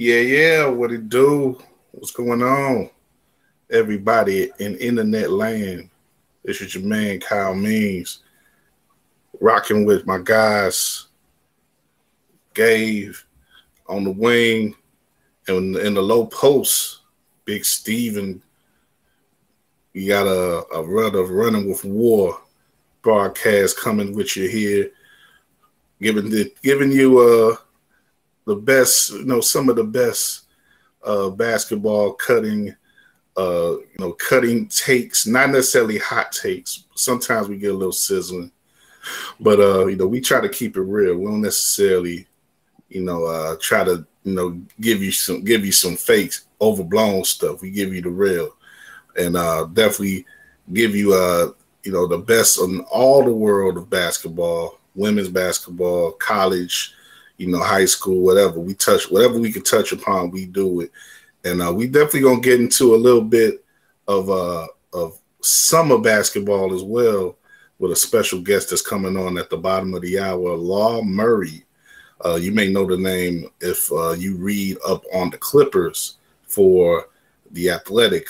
Yeah, yeah. What it do? What's going on? Everybody in internet land. This is your man Kyle Means. Rocking with my guys, Gabe on the wing, and in the low post, Big Steven. We got a, a run of running with war broadcast coming with you here, giving the giving you uh the best, you know, some of the best uh basketball cutting uh you know cutting takes, not necessarily hot takes. Sometimes we get a little sizzling. But uh, you know, we try to keep it real. We don't necessarily, you know, uh try to, you know, give you some give you some fakes, overblown stuff. We give you the real. And uh definitely give you uh you know the best in all the world of basketball, women's basketball, college, you know, high school, whatever. We touch whatever we can touch upon, we do it. And uh, we definitely gonna get into a little bit of uh of summer basketball as well with a special guest that's coming on at the bottom of the hour, Law Murray. Uh, you may know the name if uh, you read up on the Clippers for the Athletic.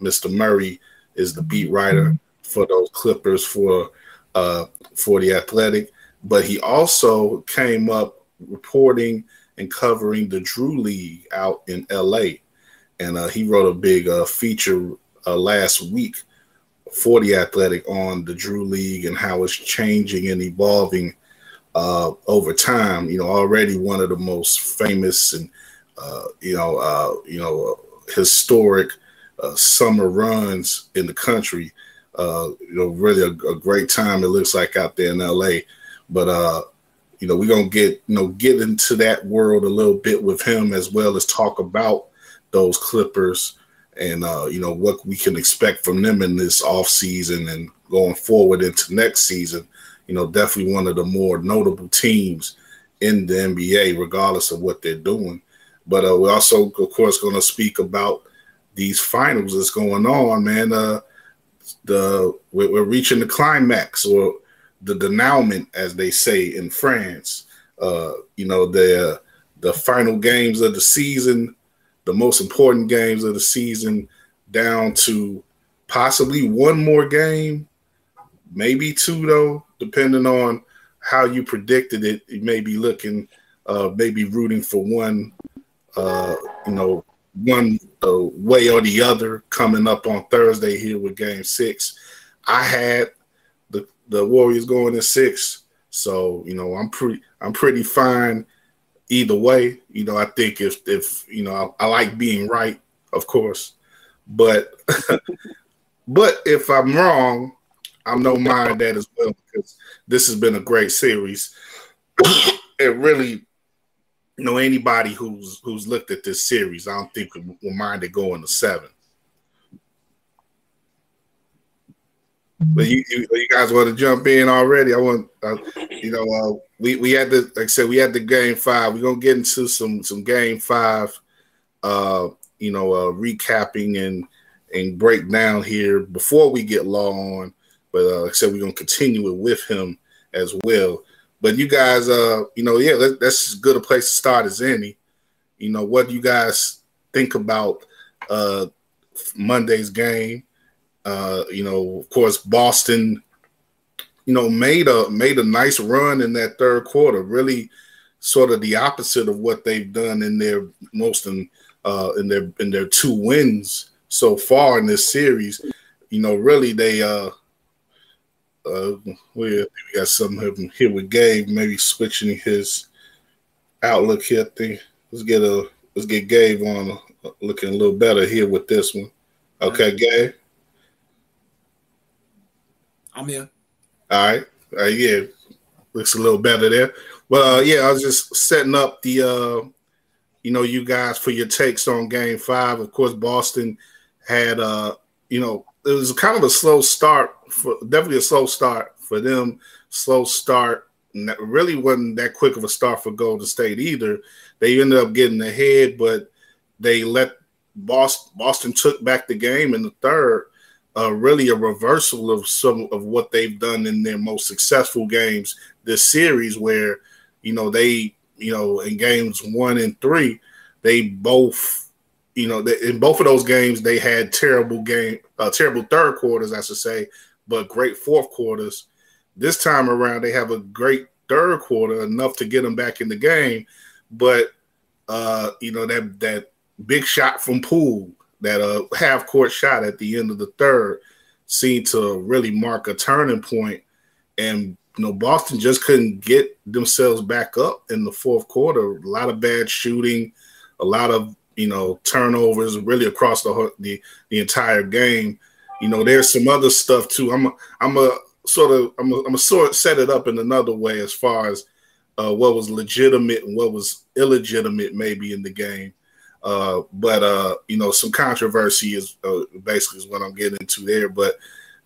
Mr. Murray is the beat writer for those Clippers for uh, for the Athletic, but he also came up reporting and covering the Drew League out in L.A. And uh, he wrote a big uh, feature uh, last week for the Athletic on the Drew League and how it's changing and evolving uh, over time. You know, already one of the most famous and uh, you know uh, you know historic summer runs in the country you know, really a, a, great time. It looks like out there in LA, but you know, we're gonna get you know get into that world a little bit with him as well as talk about those Clippers and uh, you know what we can expect from them in this off season and going forward into next season. You know, definitely one of the more notable teams in the NBA, regardless of what they're doing. But uh, we're also, of course, going to speak about these finals that's going on, man. Uh, the we're, we're reaching the climax or the denouement, as they say in France. Uh, you know, the the final games of the season, the most important games of the season, down to possibly one more game, maybe two though, depending on how you predicted it. You may be looking, uh, maybe rooting for one, uh, you know, one uh, way or the other coming up on Thursday here with Game Six. I had the Warriors going in six, so you know I'm pretty I'm pretty fine either way. You know I think if if you know I, I like being right, of course, but but if I'm wrong, I'm no mind that as well because this has been a great series. it really you know anybody who's who's looked at this series, I don't think will mind it going to seven. But you, you, you, guys want to jump in already? I want, uh, you know, uh, we we had the like I said, we had the game five. We're gonna get into some some game five, uh, you know, uh, recapping and and breakdown here before we get Law on. But uh, like I said, we're gonna continue it with him as well. But you guys, uh, you know, yeah, that, that's as good a place to start as any. You know, what do you guys think about uh Monday's game? Uh, you know, of course, Boston, you know, made a made a nice run in that third quarter. Really, sort of the opposite of what they've done in their most in uh, in their in their two wins so far in this series. You know, really they uh uh, we, got something here with Gabe, maybe switching his outlook here. Let's get a let's get Gabe on uh, looking a little better here with this one. Okay, Gabe. I'm here. All right. Uh, yeah, looks a little better there. Well, uh, yeah, I was just setting up the, uh, you know, you guys for your takes on Game Five. Of course, Boston had, uh, you know, it was kind of a slow start for definitely a slow start for them. Slow start. Really wasn't that quick of a start for Golden State either. They ended up getting ahead, but they let Boston Boston took back the game in the third. Uh, really a reversal of some of what they've done in their most successful games this series, where you know they you know in games one and three they both, you know, they, in both of those games they had terrible game, uh, terrible third quarters, I should say, but great fourth quarters. This time around, they have a great third quarter, enough to get them back in the game, but uh, you know that that big shot from Poole, that uh, half court shot at the end of the third, seemed to really mark a turning point, and you know Boston just couldn't get themselves back up in the fourth quarter. A lot of bad shooting, a lot of you know turnovers, really across the the, the entire game. You know, there's some other stuff too. I'm a, I'm a sort of I'm a, I'm a sort of set it up in another way as far as uh, what was legitimate and what was illegitimate maybe in the game. Uh, but uh, you know, some controversy is uh, basically is what I'm getting into there. But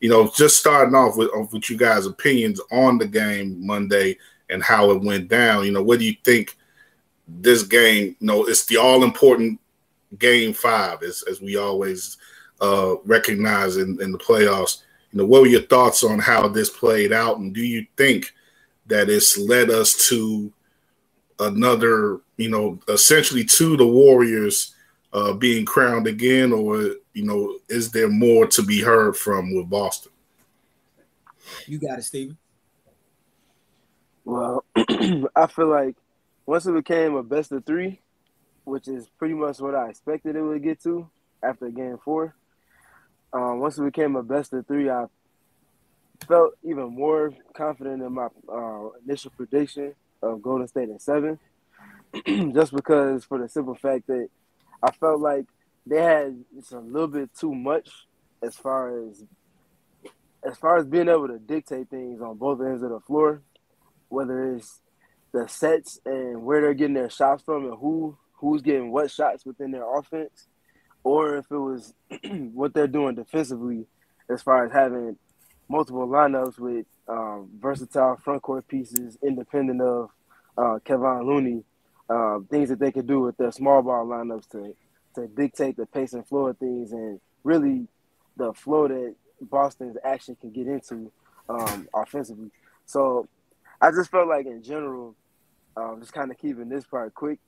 you know, just starting off with with you guys' opinions on the game Monday and how it went down. You know, what do you think this game? You know, it's the all important game five, as as we always uh, recognize in, in the playoffs. You know, what were your thoughts on how this played out, and do you think that it's led us to another, you know, essentially to the Warriors uh, being crowned again, or you know, is there more to be heard from with Boston? You got it, Steven. Well, I feel like once it became a best of three, which is pretty much what I expected it would get to after game four. Um, once it became a best of three, I felt even more confident in my uh, initial prediction of Golden State in seven, just because for the simple fact that I felt like they had just a little bit too much as far as as far as being able to dictate things on both ends of the floor, whether it's the sets and where they're getting their shots from and who who's getting what shots within their offense, or if it was what they're doing defensively as far as having multiple lineups with um, versatile front court pieces, independent of uh, Kevon Looney, uh, things that they could do with their small ball lineups to to dictate the pace and flow of things, and really the flow that Boston's action can get into um, offensively. So I just felt like in general, um, just kind of keeping this part quick,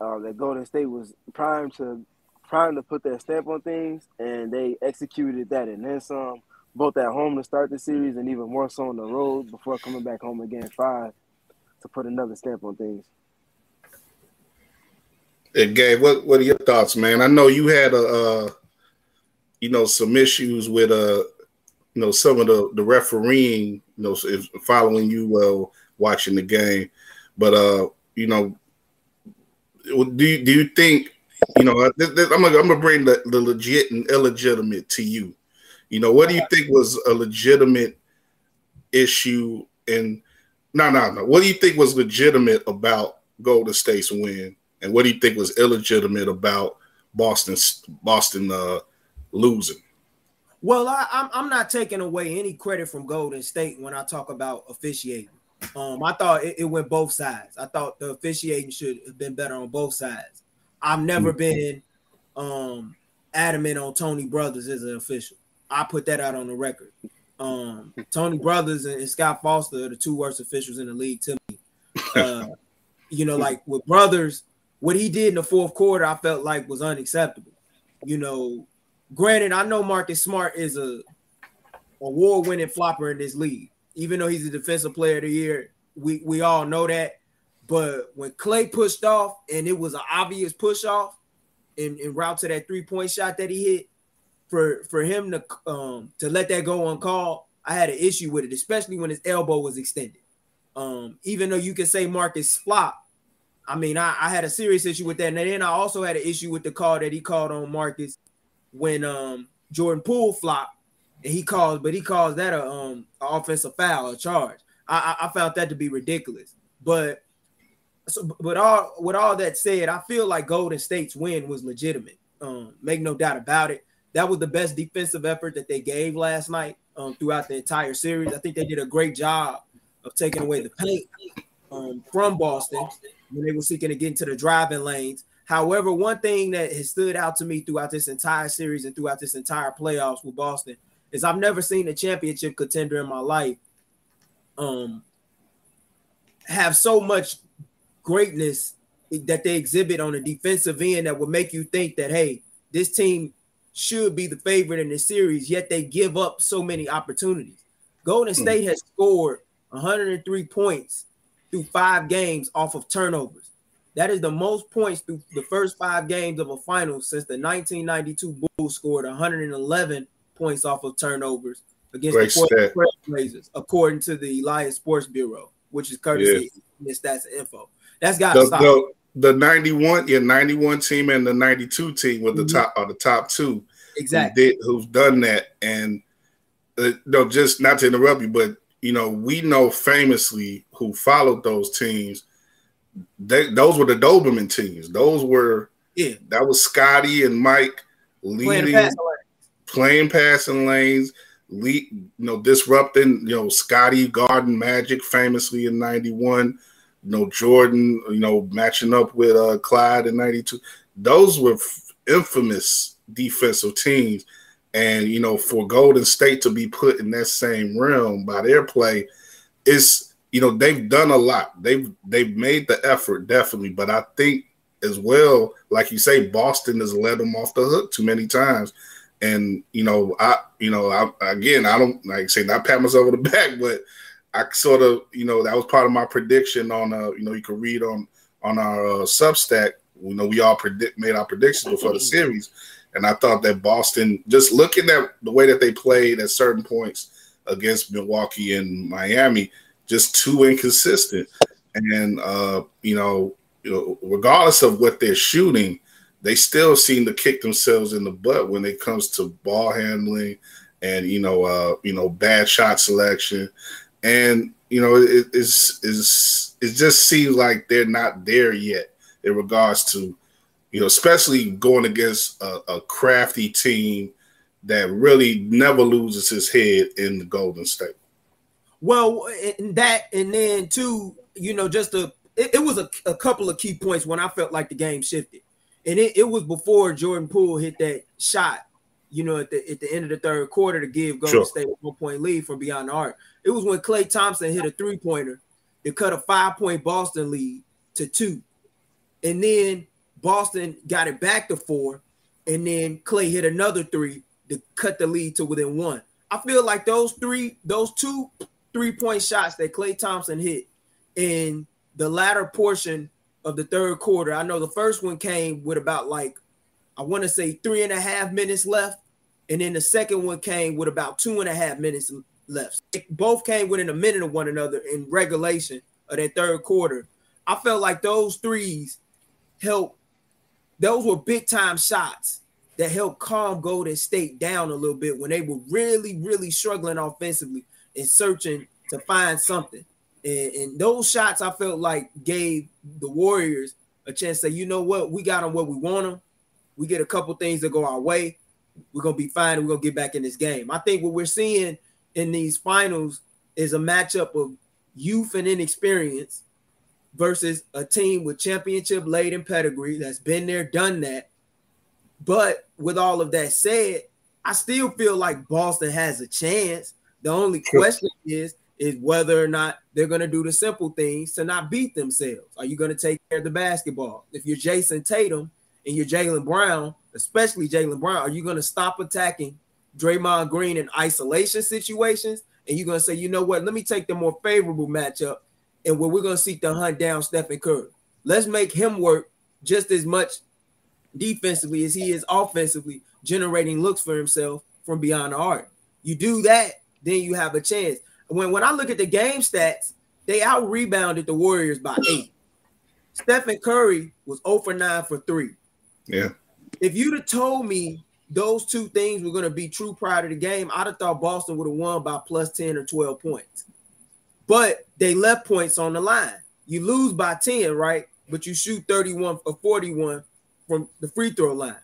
uh, that Golden State was primed to primed to put their stamp on things, and they executed that and then some both at home to start the series and even more so on the road before coming back home again five to put another stamp on things. Hey, Gabe, what what are your thoughts, man? I know you had a uh, you know some issues with uh you know some of the the refereeing, you know, following you uh, watching the game, but uh you know, do you, do you think you know I'm gonna I'm gonna bring the, the legit and illegitimate to you you know, what do you think was a legitimate issue? And no, no, no. What do you think was legitimate about Golden State's win, and what do you think was illegitimate about Boston Boston uh, losing? Well, I, am I'm, I'm not taking away any credit from Golden State when I talk about officiating. Um, I thought it, it, went both sides. I thought the officiating should have been better on both sides. I've never mm-hmm. been um, adamant on Tony Brothers as an official. I put that out on the record. Um, Tony Brothers and, Scott Foster are the two worst officials in the league to me. Uh, you know, like with Brothers, what he did in the fourth quarter, I felt like was unacceptable. You know, granted, I know Marcus Smart is a award-winning flopper in this league. Even though he's a defensive player of the year, we we all know that. But when Klay pushed off and it was an obvious push off in, in route to that three-point shot that he hit, for for him to um to let that go uncalled, I had an issue with it, especially when his elbow was extended. Um, even though you can say Marcus flop, I mean, I, I had a serious issue with that. And then I also had an issue with the call that he called on Marcus when um Jordan Poole flopped, and he called, but he calls that a um offensive foul, a charge. I, I, I found that to be ridiculous. But so, but all with all that said, I feel like Golden State's win was legitimate. Um, make no doubt about it that was the best defensive effort that they gave last night um, throughout the entire series. I think they did a great job of taking away the paint um, from Boston when they were seeking to get into the driving lanes. However, one thing that has stood out to me throughout this entire series and throughout this entire playoffs with Boston is I've never seen a championship contender in my life um, have so much greatness that they exhibit on the defensive end that would make you think that hey, this team should be the favorite in the series, yet they give up so many opportunities. Golden hmm. State has scored 103 points through five games off of turnovers. That is the most points through the first five games of a final since the 1992 Bulls scored 111 points off of turnovers against Great the Portland Blazers, according to the Elias Sports Bureau, which is courtesy yeah. Stats Info. That's got to stop. The, the 91, yeah, 91 team and the 92 team with the mm-hmm. top are the top two. Exactly. Who did, who've done that. And uh, no, just not to interrupt you, but you know, we know famously who followed those teams. They, those were the Doberman teams. Those were yeah. That was Scottie and Mike leading, playing passing lanes, playing passing lanes lead, you know, disrupting. You know, Scottie Garden Magic famously in '91. You know, Jordan. You know, matching up with uh, Clyde in '92. Those were f- infamous defensive teams and you know, for Golden State to be put in that same realm by their play, is you know they've done a lot. They've they've made the effort definitely, but I think as well, like you say, Boston has let them off the hook too many times. And you know, I you know, I, again, I don't like say not pat myself on the back, but I sort of you know that was part of my prediction on uh you know you can read on on our uh, Substack. You know, we all predict made our predictions before the series and I thought that Boston, just looking at the way that they played at certain points against Milwaukee and Miami, just too inconsistent. And uh, you know, you know, regardless of what they're shooting, they still seem to kick themselves in the butt when it comes to ball handling and you know, uh, you know, bad shot selection. And you know, it, it's, it's it just seems like they're not there yet in regards to you know, especially going against a, a crafty team that really never loses his head in the Golden State. Well, and that, and then too, you know, just a it, it was a, a, couple of key points when I felt like the game shifted, and it, it was before Jordan Poole hit that shot, you know, at the at the end of the third quarter to give Golden sure. State a one point lead from beyond the arc. It was when Klay Thompson hit a three pointer to cut a five point Boston lead to two, and then Boston got it back to four, and then Klay hit another three to cut the lead to within one. I feel like those three, those two three point shots that Klay Thompson hit in the latter portion of the third quarter. I know the first one came with about like, I want to say three and a half minutes left. And then the second one came with about two and a half minutes left. both came within a minute of one another in regulation of that third quarter. I felt like those threes helped those were big time shots that helped calm Golden State down a little bit when they were really, really struggling offensively and searching to find something. And, and those shots I felt like gave the Warriors a chance to say, you know what, we got them where we want them. We get a couple things that go our way. We're gonna be fine we're gonna get back in this game. I think what we're seeing in these finals is a matchup of youth and inexperience versus a team with championship laden pedigree that's been there, done that. But with all of that said, I still feel like Boston has a chance. The only question is is whether or not they're going to do the simple things to not beat themselves. Are you going to take care of the basketball? If you're Jayson Tatum and you're Jaylen Brown, especially Jaylen Brown, are you going to stop attacking Draymond Green in isolation situations? And you're going to say, you know what? Let me take the more favorable matchup and where we're going to seek to hunt down Stephen Curry. Let's make him work just as much defensively as he is offensively, generating looks for himself from beyond the arc. You do that, then you have a chance. When when I look at the game stats, they out rebounded the Warriors by eight. Stephen Curry was 0 for 9 for 3. Yeah. If you'd have told me those two things were going to be true prior to the game, I'd have thought Boston would have won by plus 10 or 12 points but they left points on the line. You lose by 10, right? But you shoot 31 or 41 from the free throw line.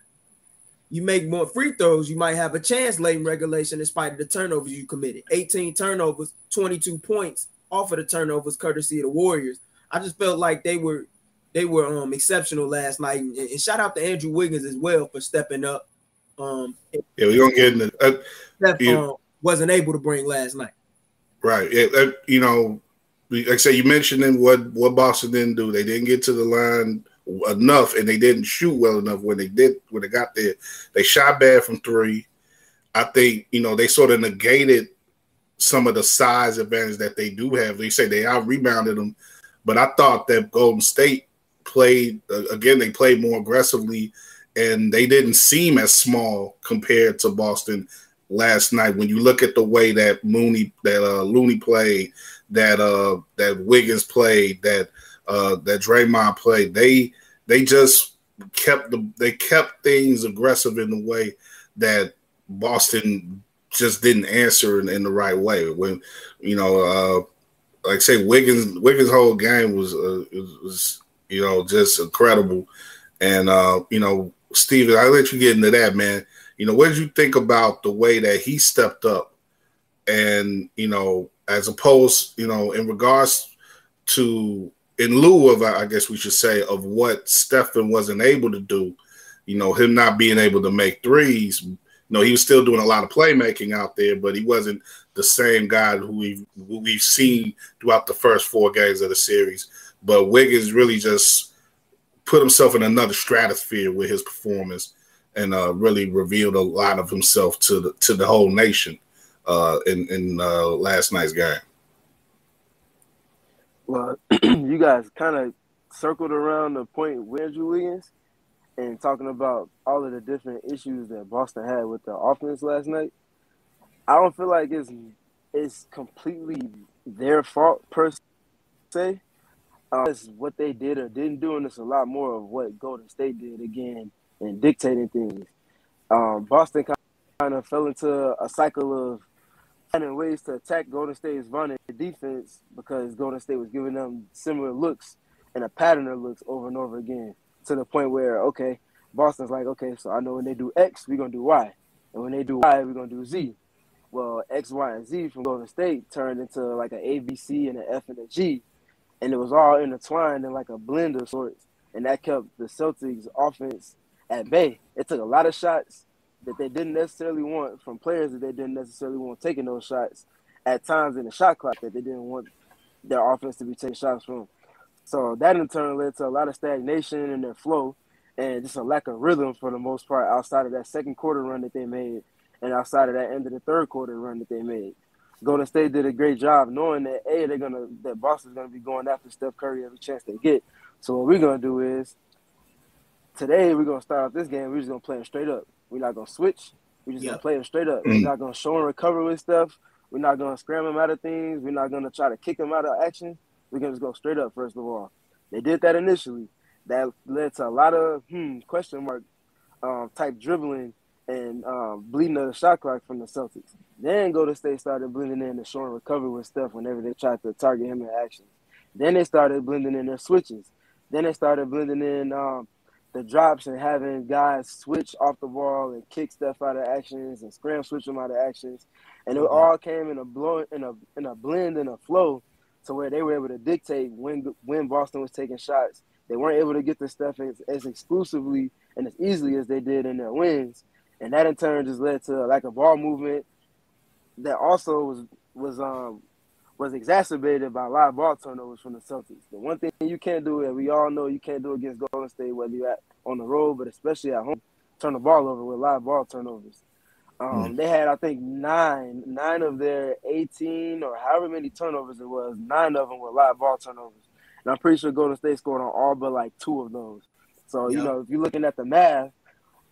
You make more free throws, you might have a chance late in regulation in spite of the turnovers you committed. 18 turnovers, 22 points off of the turnovers, courtesy of the Warriors. I just felt like they were they were um exceptional last night. And, and shout out to Andrew Wiggins as well for stepping up. Um yeah, we're gonna get in the uh, that um, wasn't able to bring last night. Right. It, it, you know, like I say, you mentioned in what what Boston didn't do. They didn't get to the line enough, and they didn't shoot well enough when they did when they got there. They shot bad from three. I think you know they sort of negated some of the size advantage that they do have. They say they out rebounded them, but I thought that Golden State played uh, again. They played more aggressively, and they didn't seem as small compared to Boston last night. When you look at the way that Mooney, that uh, Looney played, that uh, that Wiggins played, that uh, that Draymond played, they they just kept the they kept things aggressive in the way that Boston just didn't answer in, in the right way. When you know, uh, like I say, Wiggins Wiggins' whole game was uh, was you know just incredible, and uh, you know, Steven, I let you get into that, man. You know, what did you think about the way that he stepped up, and you know, as opposed, you know, in regards to in lieu of, I guess we should say, of what Stephen wasn't able to do, you know, him not being able to make threes. You know, he was still doing a lot of playmaking out there, but he wasn't the same guy who we've, who we've seen throughout the first four games of the series. But Wiggins really just put himself in another stratosphere with his performance and uh, really revealed a lot of himself to the to the whole nation uh, in in uh, last night's game. Well, you guys kind of circled around the point with Andrew Wiggins and talking about all of the different issues that Boston had with the offense last night. I don't feel like it's it's completely their fault per se. Uh, it's what they did or didn't do, and it's a lot more of what Golden State did again and dictating things. Um, Boston kind of fell into a cycle of finding ways to attack Golden State's running defense because Golden State was giving them similar looks and a pattern of looks over and over again to the point where, okay, Boston's like, okay, so I know when they do X, we're going to do Y. And when they do Y, we're going to do Z. Well, X, Y, and Z from Golden State turned into like an A, B, C, and an F and a G. And it was all intertwined in like a blend of sorts. And that kept the Celtics offense at bay. It took a lot of shots that they didn't necessarily want from players that they didn't necessarily want taking those shots at times in the shot clock that they didn't want their offense to be taking shots from. So that in turn led to a lot of stagnation in their flow and just a lack of rhythm for the most part outside of that second quarter run that they made and outside of that end of the third quarter run that they made. Golden State did a great job knowing that a they're gonna that Boston's gonna be going after Steph Curry every chance they get. So what we're gonna do is today we're gonna start off this game. We're just gonna play them straight up. We're not gonna switch. We're just yep. gonna play them straight up. We're not gonna show and recover with stuff. We're not gonna scram them out of things. We're not gonna try to kick them out of action. We're gonna just go straight up. First of all, they did that initially. That led to a lot of hmm, question mark um, type dribbling and um, bleeding of the shot clock from the Celtics. Then Golden State started blending in the show and recovery with stuff whenever they tried to target him in action. Then they started blending in their switches. Then they started blending in um, the drops and having guys switch off the ball and kick stuff out of actions and scram switch them out of actions, and it mm-hmm. all came in a blow in a in a blend and a flow to where they were able to dictate when when Boston was taking shots. They weren't able to get the stuff as, as exclusively and as easily as they did in their wins, and that in turn just led to like a ball movement that also was was um was exacerbated by a lot of ball turnovers from the Celtics. The one thing you can't do, and we all know you can't do against Golden State, whether you're at, on the road, but especially at home, turn the ball over with a lot of ball turnovers. Um, mm. They had, I think, nine, nine of their 18 or however many turnovers it was, nine of them were live ball turnovers. And I'm pretty sure Golden State scored on all but like two of those. So, yep. you know, if you're looking at the math,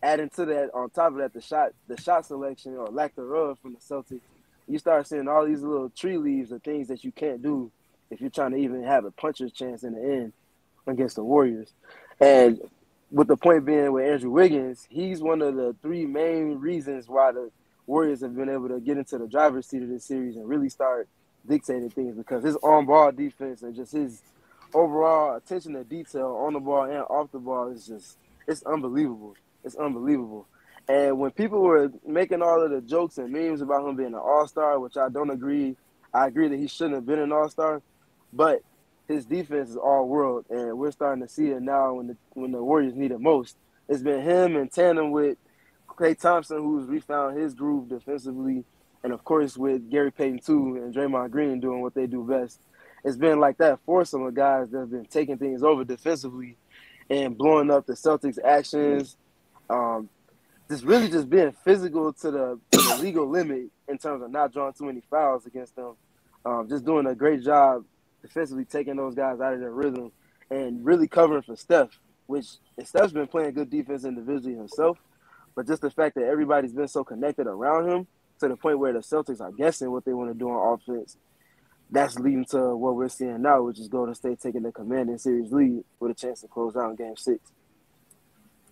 adding to that, on top of that, the shot, the shot selection or lack thereof from the Celtics, you start seeing all these little tree leaves and things that you can't do if you're trying to even have a puncher's chance in the end against the Warriors. And with the point being with Andrew Wiggins, he's one of the three main reasons why the Warriors have been able to get into the driver's seat of this series and really start dictating things because his on ball defense and just his overall attention to detail on the ball and off the ball is just it's unbelievable. It's unbelievable. And when people were making all of the jokes and memes about him being an all star, which I don't agree, I agree that he shouldn't have been an all star, but his defense is all world, and we're starting to see it now when the when the Warriors need it most. It's been him in tandem with Klay Thompson, who's refound his groove defensively, and of course with Gary Payton too, and Draymond Green doing what they do best. It's been like that for some of the guys that have been taking things over defensively and blowing up the Celtics actions. Um, just really just being physical to the, to the legal limit in terms of not drawing too many fouls against them. Um, just doing a great job defensively, taking those guys out of their rhythm and really covering for Steph, which Steph's been playing good defense individually himself. But just the fact that everybody's been so connected around him to the point where the Celtics are guessing what they want to do on offense, that's leading to what we're seeing now, which is Golden State taking the commanding series lead with a chance to close out in game six.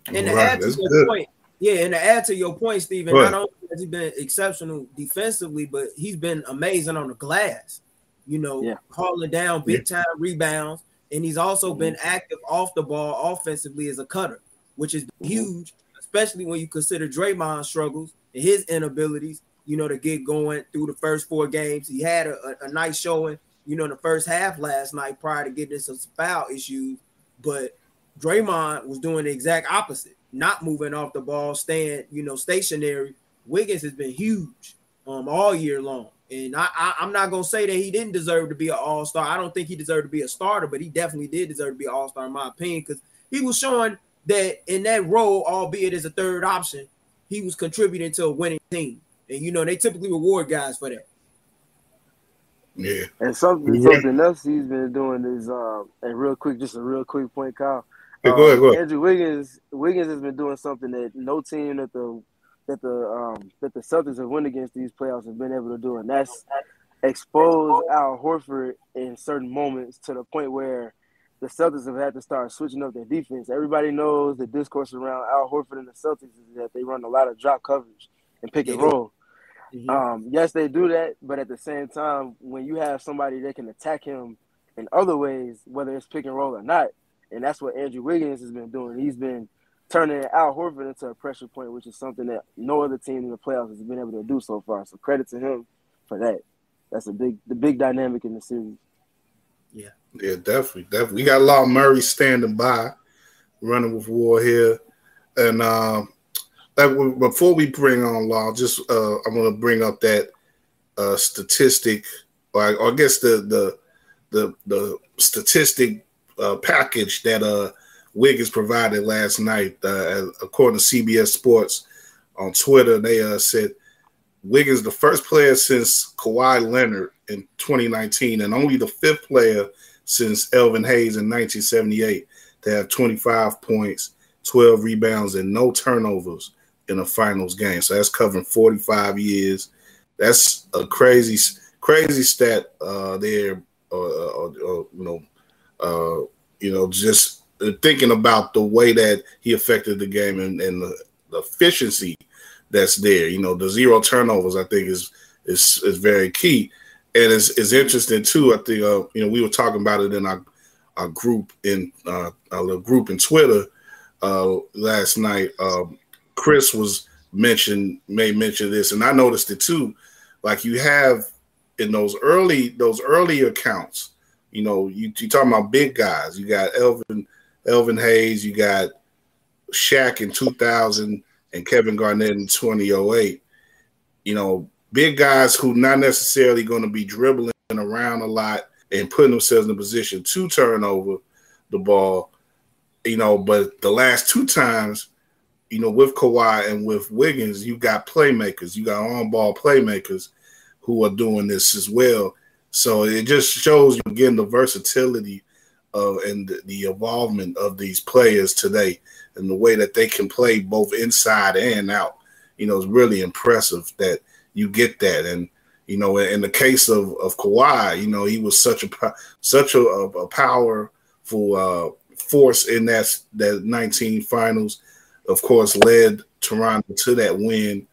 And to right, add to your good. point, yeah, and to add to your point, Stephen, not only has he been exceptional defensively, but he's been amazing on the glass. You know, yeah. hauling down big time rebounds, and he's also mm-hmm. been active off the ball offensively as a cutter, which is mm-hmm. huge, especially when you consider Draymond's struggles and his inabilities. You know, to get going through the first four games. He had a, a, a nice showing, you know, in the first half last night prior to getting some foul issues, but Draymond was doing the exact opposite not moving off the ball, staying, you know, stationary. Wiggins has been huge um all year long. And I, I am not gonna say that he didn't deserve to be an all-star. I don't think he deserved to be a starter, but he definitely did deserve to be an all-star in my opinion, because he was showing that in that role, albeit as a third option, he was contributing to a winning team. And you know, they typically reward guys for that. Yeah. And something yeah. something else he's been doing is uh and real quick, just a real quick point, Kyle. Hey, go ahead, go ahead. Um, Andrew Wiggins Wiggins has been doing something that no team that the that the um that the Celtics have won against these playoffs have been able to do, and that's expose Al Horford in certain moments to the point where the Celtics have had to start switching up their defense. Everybody knows the discourse around Al Horford and the Celtics is that they run a lot of drop coverage and pick and roll. Mm-hmm. Um, yes, they do that, but at the same time, when you have somebody that can attack him in other ways, whether it's pick and roll or not, and that's what Andrew Wiggins has been doing. He's been turning Al Horford into a pressure point, which is something that no other team in the playoffs has been able to do so far. So credit to him for that. That's a big the big dynamic in the series. Yeah. Yeah, definitely. Definitely. We got Law Murray standing by, running with war here. And um before we bring on Law, just uh, I'm gonna bring up that uh, statistic, or I, or I guess the the the the statistic uh, package that uh, Wiggins provided last night. Uh, according to CBS Sports on Twitter, they uh, said Wiggins the first player since Kawhi Leonard in 2019, and only the fifth player since Elvin Hayes in 1978 to have 25 points, 12 rebounds, and no turnovers in a finals game. So that's covering 45 years. That's a crazy, crazy stat uh, there. Uh, you know, uh, you know, just thinking about the way that he affected the game and, and the, the, efficiency that's there. You know, the zero turnovers I think is is is very key, and it's, it's interesting too. I think uh, you know we were talking about it in our our group in uh, our group in Twitter uh, last night. Um, Chris was mentioned may mention this, and I noticed it too. Like you have in those early those early accounts you know, you you talking about big guys. You got Elvin Elvin Hayes. You got Shaq in 2000 and Kevin Garnett in 2008. You know, big guys who not necessarily going to be dribbling around a lot and putting themselves in a position to turn over the ball. You know, but the last two times, you know, with Kawhi and with Wiggins, you got playmakers, you got on ball playmakers who are doing this as well. So it just shows you again the versatility of and the involvement of these players today and the way that they can play both inside and out. You know, it's really impressive that you get that. And you know, in the case of of Kawhi, you know, he was such a such a, a powerful uh, force in that that 19 finals. Of course, led Toronto to that win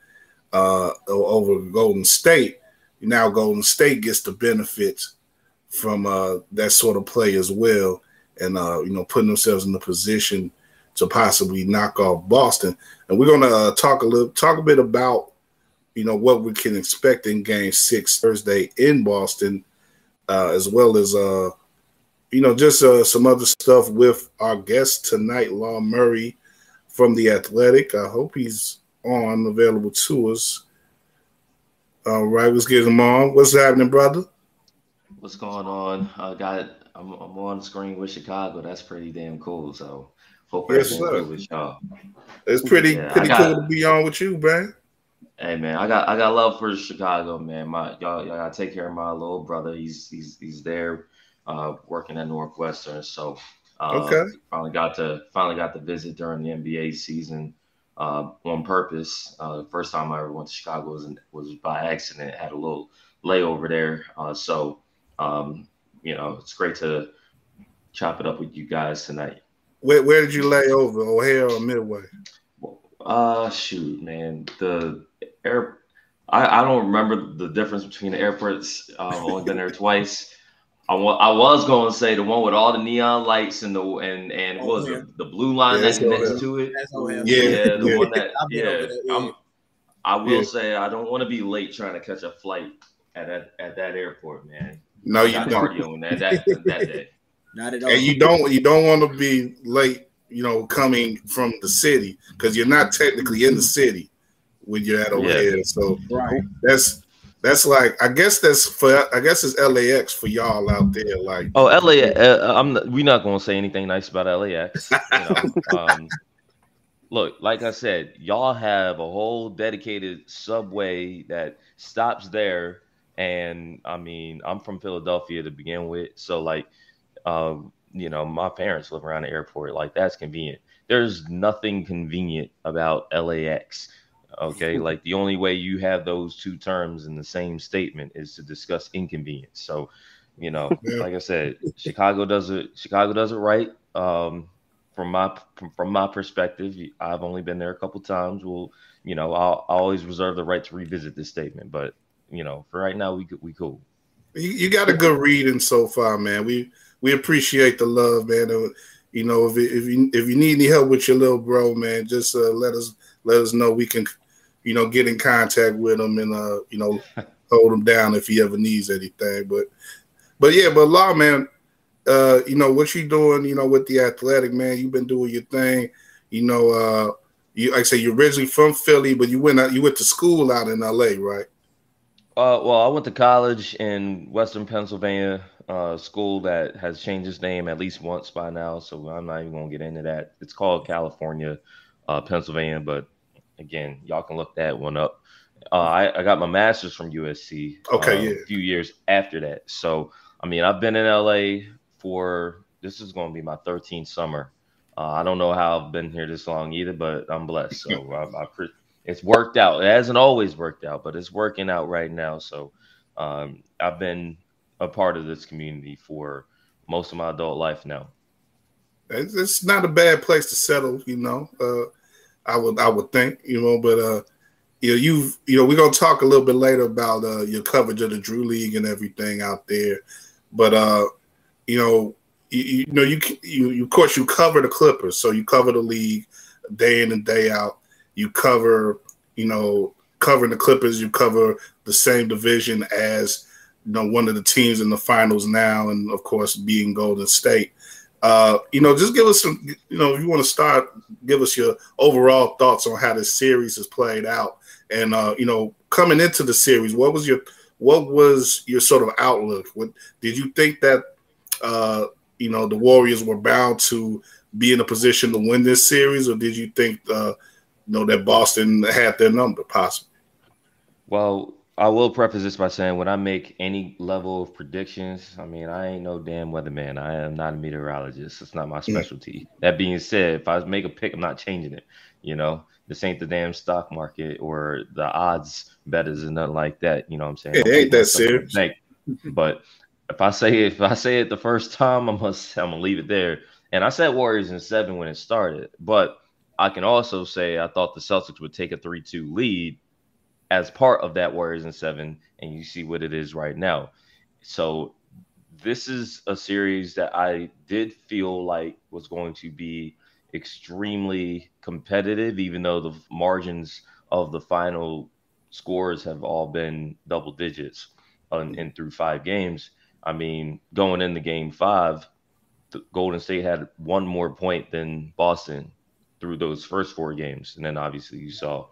uh, over Golden State now Golden State gets the benefits from uh, that sort of play as well, and uh, you know putting themselves in the position to possibly knock off Boston. And we're going to uh, talk a little, talk a bit about you know what we can expect in Game Six Thursday in Boston, uh, as well as uh, you know just uh, some other stuff with our guest tonight, Law Murray from the Athletic. I hope he's on available to us. All right, let's get him on. What's happening, brother? What's going on? I got I'm, I'm on screen with Chicago. That's pretty damn cool. So hope Yes, good with y'all. It's pretty Yeah, pretty got- cool to be on with you, man. Hey man, I got I got love for Chicago, man. My y'all, y'all gotta take care of my little brother. He's he's he's there, uh, working at Northwestern. So uh, Okay. finally got to finally got to visit during the NBA season uh, on purpose. Uh, first time I ever went to Chicago was was by accident. Had a little layover there. Uh, so um, you know it's great to chop it up with you guys tonight. Where where did you lay over, O'Hare or Midway? Uh shoot, man. The air I, I don't remember the difference between the airports. Uh, I've only been there twice. I wa- I was going to say the one with all the neon lights and the and and what was Oh, it the blue line Yeah, that connects to it. Yeah, Yeah, the yeah. one that I've yeah. over there, yeah. I'm, I will Yeah. say I don't want to be late trying to catch a flight at that at that airport, man. No, you don't. cardio in that that, that day. Not at all. And you don't you don't want to be late, you know, coming from the city because you're not technically in the city when you're at O'Hare. So right. that's that's like I guess that's for I guess it's LAX for y'all out there. Like Oh, LA. Uh, I'm. Not, we're not going to say anything nice about LAX. You know? um, look, like I said, y'all have a whole dedicated subway that stops there, and I mean, I'm from Philadelphia to begin with, so like, um, you know, my parents live around the airport. Like that's convenient. There's nothing convenient about LAX. Okay, like the only way you have those two terms in the same statement is to discuss inconvenience. So, you know, Yeah. like I said, Chicago does it. Chicago does it right. Um, from my from, my perspective, I've only been there a couple times. Well, you know, I'll, I always reserve the right to revisit this statement. But you know, for right now, we we cool. you, you got a good reading so far, man. We we appreciate the love, man. Uh, You know, if if you if you need any help with your little bro, man, just uh, let us let us know. We can, you know, get in contact with him and uh, you know, hold him down if he ever needs anything. But but yeah, but law man, uh, you know what you doing, you know, with the athletic man, you've been doing your thing. You know, uh you like I say you're originally from Philly, but you went out you went to school out in LA, right? Uh, well, I went to college in Western Pennsylvania, uh, school that has changed its name at least once by now. So I'm not even gonna get into that. It's called California, uh, Pennsylvania, but again, y'all can look that one up. Uh, I, I got my master's from USC. Okay, uh, yeah. A few years after that. So I mean, I've been in LA for this is going to be my 13th summer. Uh, I don't know how I've been here this long either, but I'm blessed. So I, I pre- it's worked out. It hasn't always worked out, but it's working out right now. So um, I've been a part of this community for most of my adult life now. It's, it's not a bad place to settle, you know. Uh, I would I would think, you know, but uh, you know, you've you know, we're gonna talk a little bit later about uh, your coverage of the Drew League and everything out there, but uh, you know, you, you know, you, you you of course you cover the Clippers, so you cover the league day in and day out. You cover, you know, covering the Clippers, you cover the same division as you know one of the teams in the finals now, and of course being Golden State. Uh, you know, just give us some, you know, if you want to start, give us your overall thoughts on how this series has played out. And uh, you know, coming into the series, what was your what was your sort of outlook? What did you think that uh, you know the Warriors were bound to be in a position to win this series, or did you think uh, you know that Boston had their number possibly? Well, I will preface this by saying when I make any level of predictions, I mean, I ain't no damn weatherman. I am not a meteorologist. It's not my specialty. That being said, if I make a pick, I'm not changing it. You know, this ain't the damn stock market or the odds betters and nothing like that. You know what I'm saying? It Don't ain't that stuff in the serious. But if I say if I say it the first time, I'm gonna I'm gonna leave it there. And I said Warriors in seven when it started, but I can also say I thought the Celtics would take a three-two lead as part of that Warriors in seven, and you see what it is right now. So this is a series that I did feel like was going to be extremely competitive, even though the margins of the final scores have all been double digits on, and through five games. I mean, going into game five, Golden State had one more point than Boston through those first four games. And then obviously you saw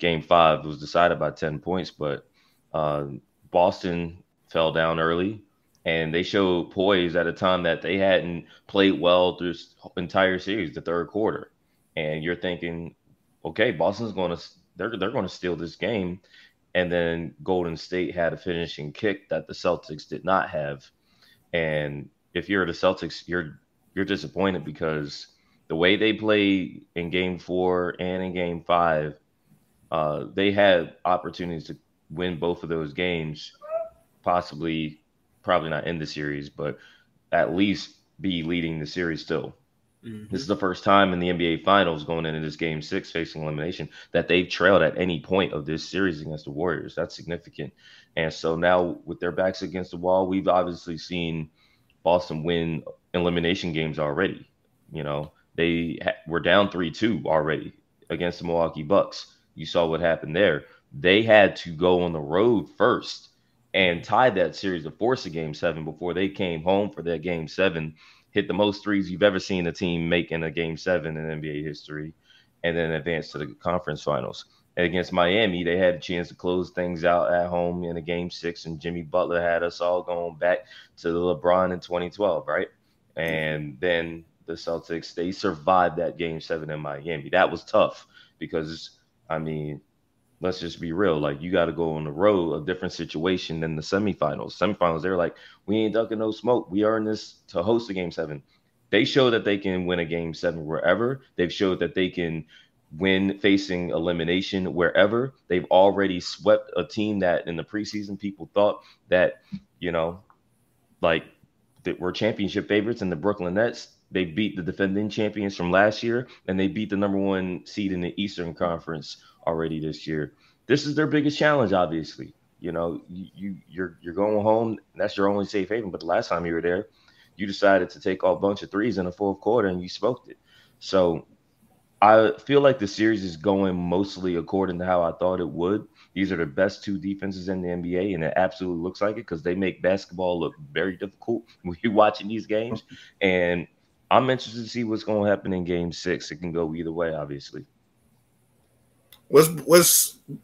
game five was decided by 10 points, but uh, Boston fell down early. and they showed poise at a time that they hadn't played well through this entire series, the third quarter. And you're thinking, okay, Boston's going to they're they're going to steal this game, and then Golden State had a finishing kick that the Celtics did not have. And if you're the Celtics, you're you're disappointed because the way they played in Game Four and in Game Five, uh, they had opportunities to win both of those games, possibly, probably not in the series, but at least be leading the series still. Mm-hmm. This is the first time in the NBA Finals going into this game six facing elimination that they've trailed at any point of this series against the Warriors. That's significant. And so now, with their backs against the wall, we've obviously seen Boston win elimination games already. You know, they were down 3 2 already against the Milwaukee Bucks. You saw what happened there. They had to go on the road first and tie that series to force a game seven before they came home for that game seven hit the most threes you've ever seen a team make in a game seven in NBA history, and then advance to the conference finals. And against Miami, they had a chance to close things out at home in a game six, and Jimmy Butler had us all going back to the LeBron in 2012, right? And then the Celtics, they survived that game seven in Miami. That was tough because, I mean, let's just be real. Like you got to go on the road, a different situation than the semifinals. Semifinals, they're like, we ain't ducking no smoke. We are in this to host a game seven. They show that they can win a game seven wherever. They've showed that they can win facing elimination wherever. They've already swept a team that in the preseason people thought that, you know, like that were championship favorites in the Brooklyn Nets. They beat the defending champions from last year, and they beat the number one seed in the Eastern Conference already this year. This is their biggest challenge, obviously. You know, you, you you're you're going home. That's your only safe haven. But the last time you were there, you decided to take a bunch of threes in the fourth quarter and you smoked it. So I feel like the series is going mostly according to how I thought it would. These are the best two defenses in the NBA, and it absolutely looks like it because they make basketball look very difficult when you're watching these games. And I'm interested to see what's going to happen in Game Six. It can go either way, obviously. What's what's you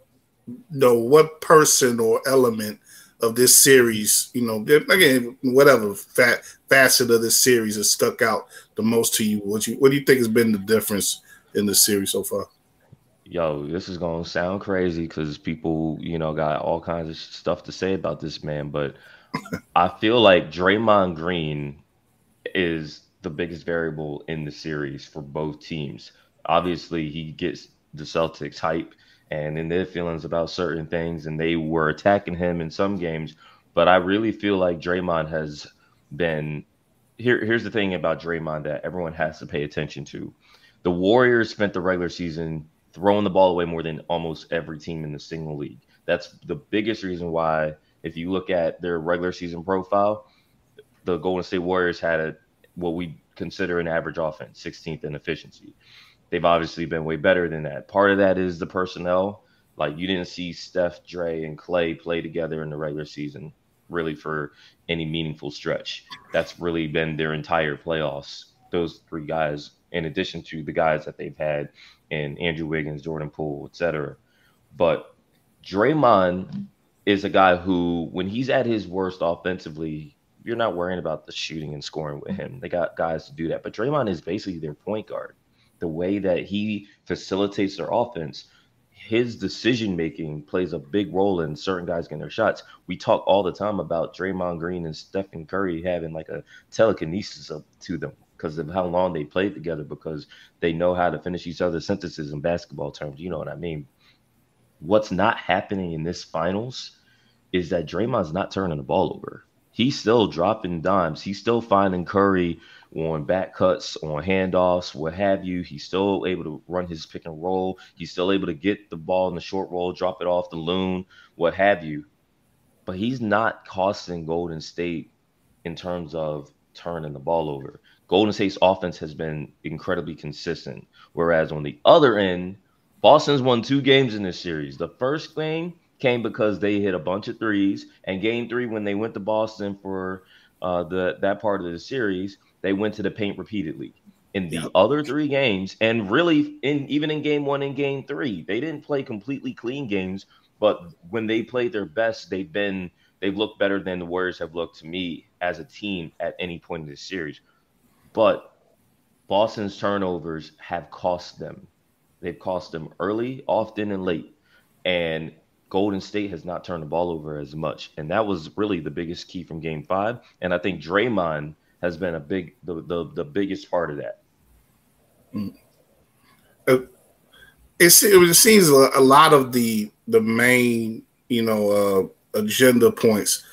know what person or element of this series, you know, again, whatever fat facet of this series has stuck out the most to you? What you what do you think has been the difference in the series so far? Yo, this is gonna sound crazy because people, you know, got all kinds of stuff to say about this man, but I feel like Draymond Green is the biggest variable in the series for both teams. Obviously, he gets the Celtics hype and in their feelings about certain things, and they were attacking him in some games. But I really feel like Draymond has been here. Here's the thing about Draymond that everyone has to pay attention to: the Warriors spent the regular season throwing the ball away more than almost every team in the single league. That's the biggest reason why, if you look at their regular season profile, the Golden State Warriors had a what we consider an average offense, 16th in efficiency they've obviously been way better than that. Part of that is the personnel. Like you didn't see Steph, Dre, and Klay play together in the regular season really for any meaningful stretch. That's really been their entire playoffs. Those three guys, in addition to the guys that they've had in Andrew Wiggins, Jordan Poole, etc. But Draymond is a guy who, when he's at his worst offensively, you're not worrying about the shooting and scoring with him. They got guys to do that. But Draymond is basically their point guard the way that he facilitates their offense, his decision making plays a big role in certain guys getting their shots. We talk all the time about Draymond Green and Stephen Curry having like a telekinesis up to them because of how long they played together, because they know how to finish each other's sentences in basketball terms. You know what I mean? What's not happening in this finals is that Draymond's not turning the ball over. He's still dropping dimes. He's still finding Curry on back cuts, on handoffs, what have you. He's still able to run his pick and roll. He's still able to get the ball in the short roll, drop it off the loon, what have you. But he's not costing Golden State in terms of turning the ball over. Golden State's offense has been incredibly consistent. Whereas on the other end, Boston's won two games in this series. The first game came because they hit a bunch of threes, and game three, when they went to Boston for uh, the that part of the series, they went to the paint repeatedly. In the yep. other three games, and really in even in game one and game three, they didn't play completely clean games, but when they played their best, they've been they've looked better than the Warriors have looked to me as a team at any point in this series. But Boston's turnovers have cost them. They've cost them early, often, and late. And Golden State has not turned the ball over as much. And that was really the biggest key from game five. And I think Draymond has been a big the the, the biggest part of that. Mm. Uh, it, it seems a lot of the the main you know uh, agenda points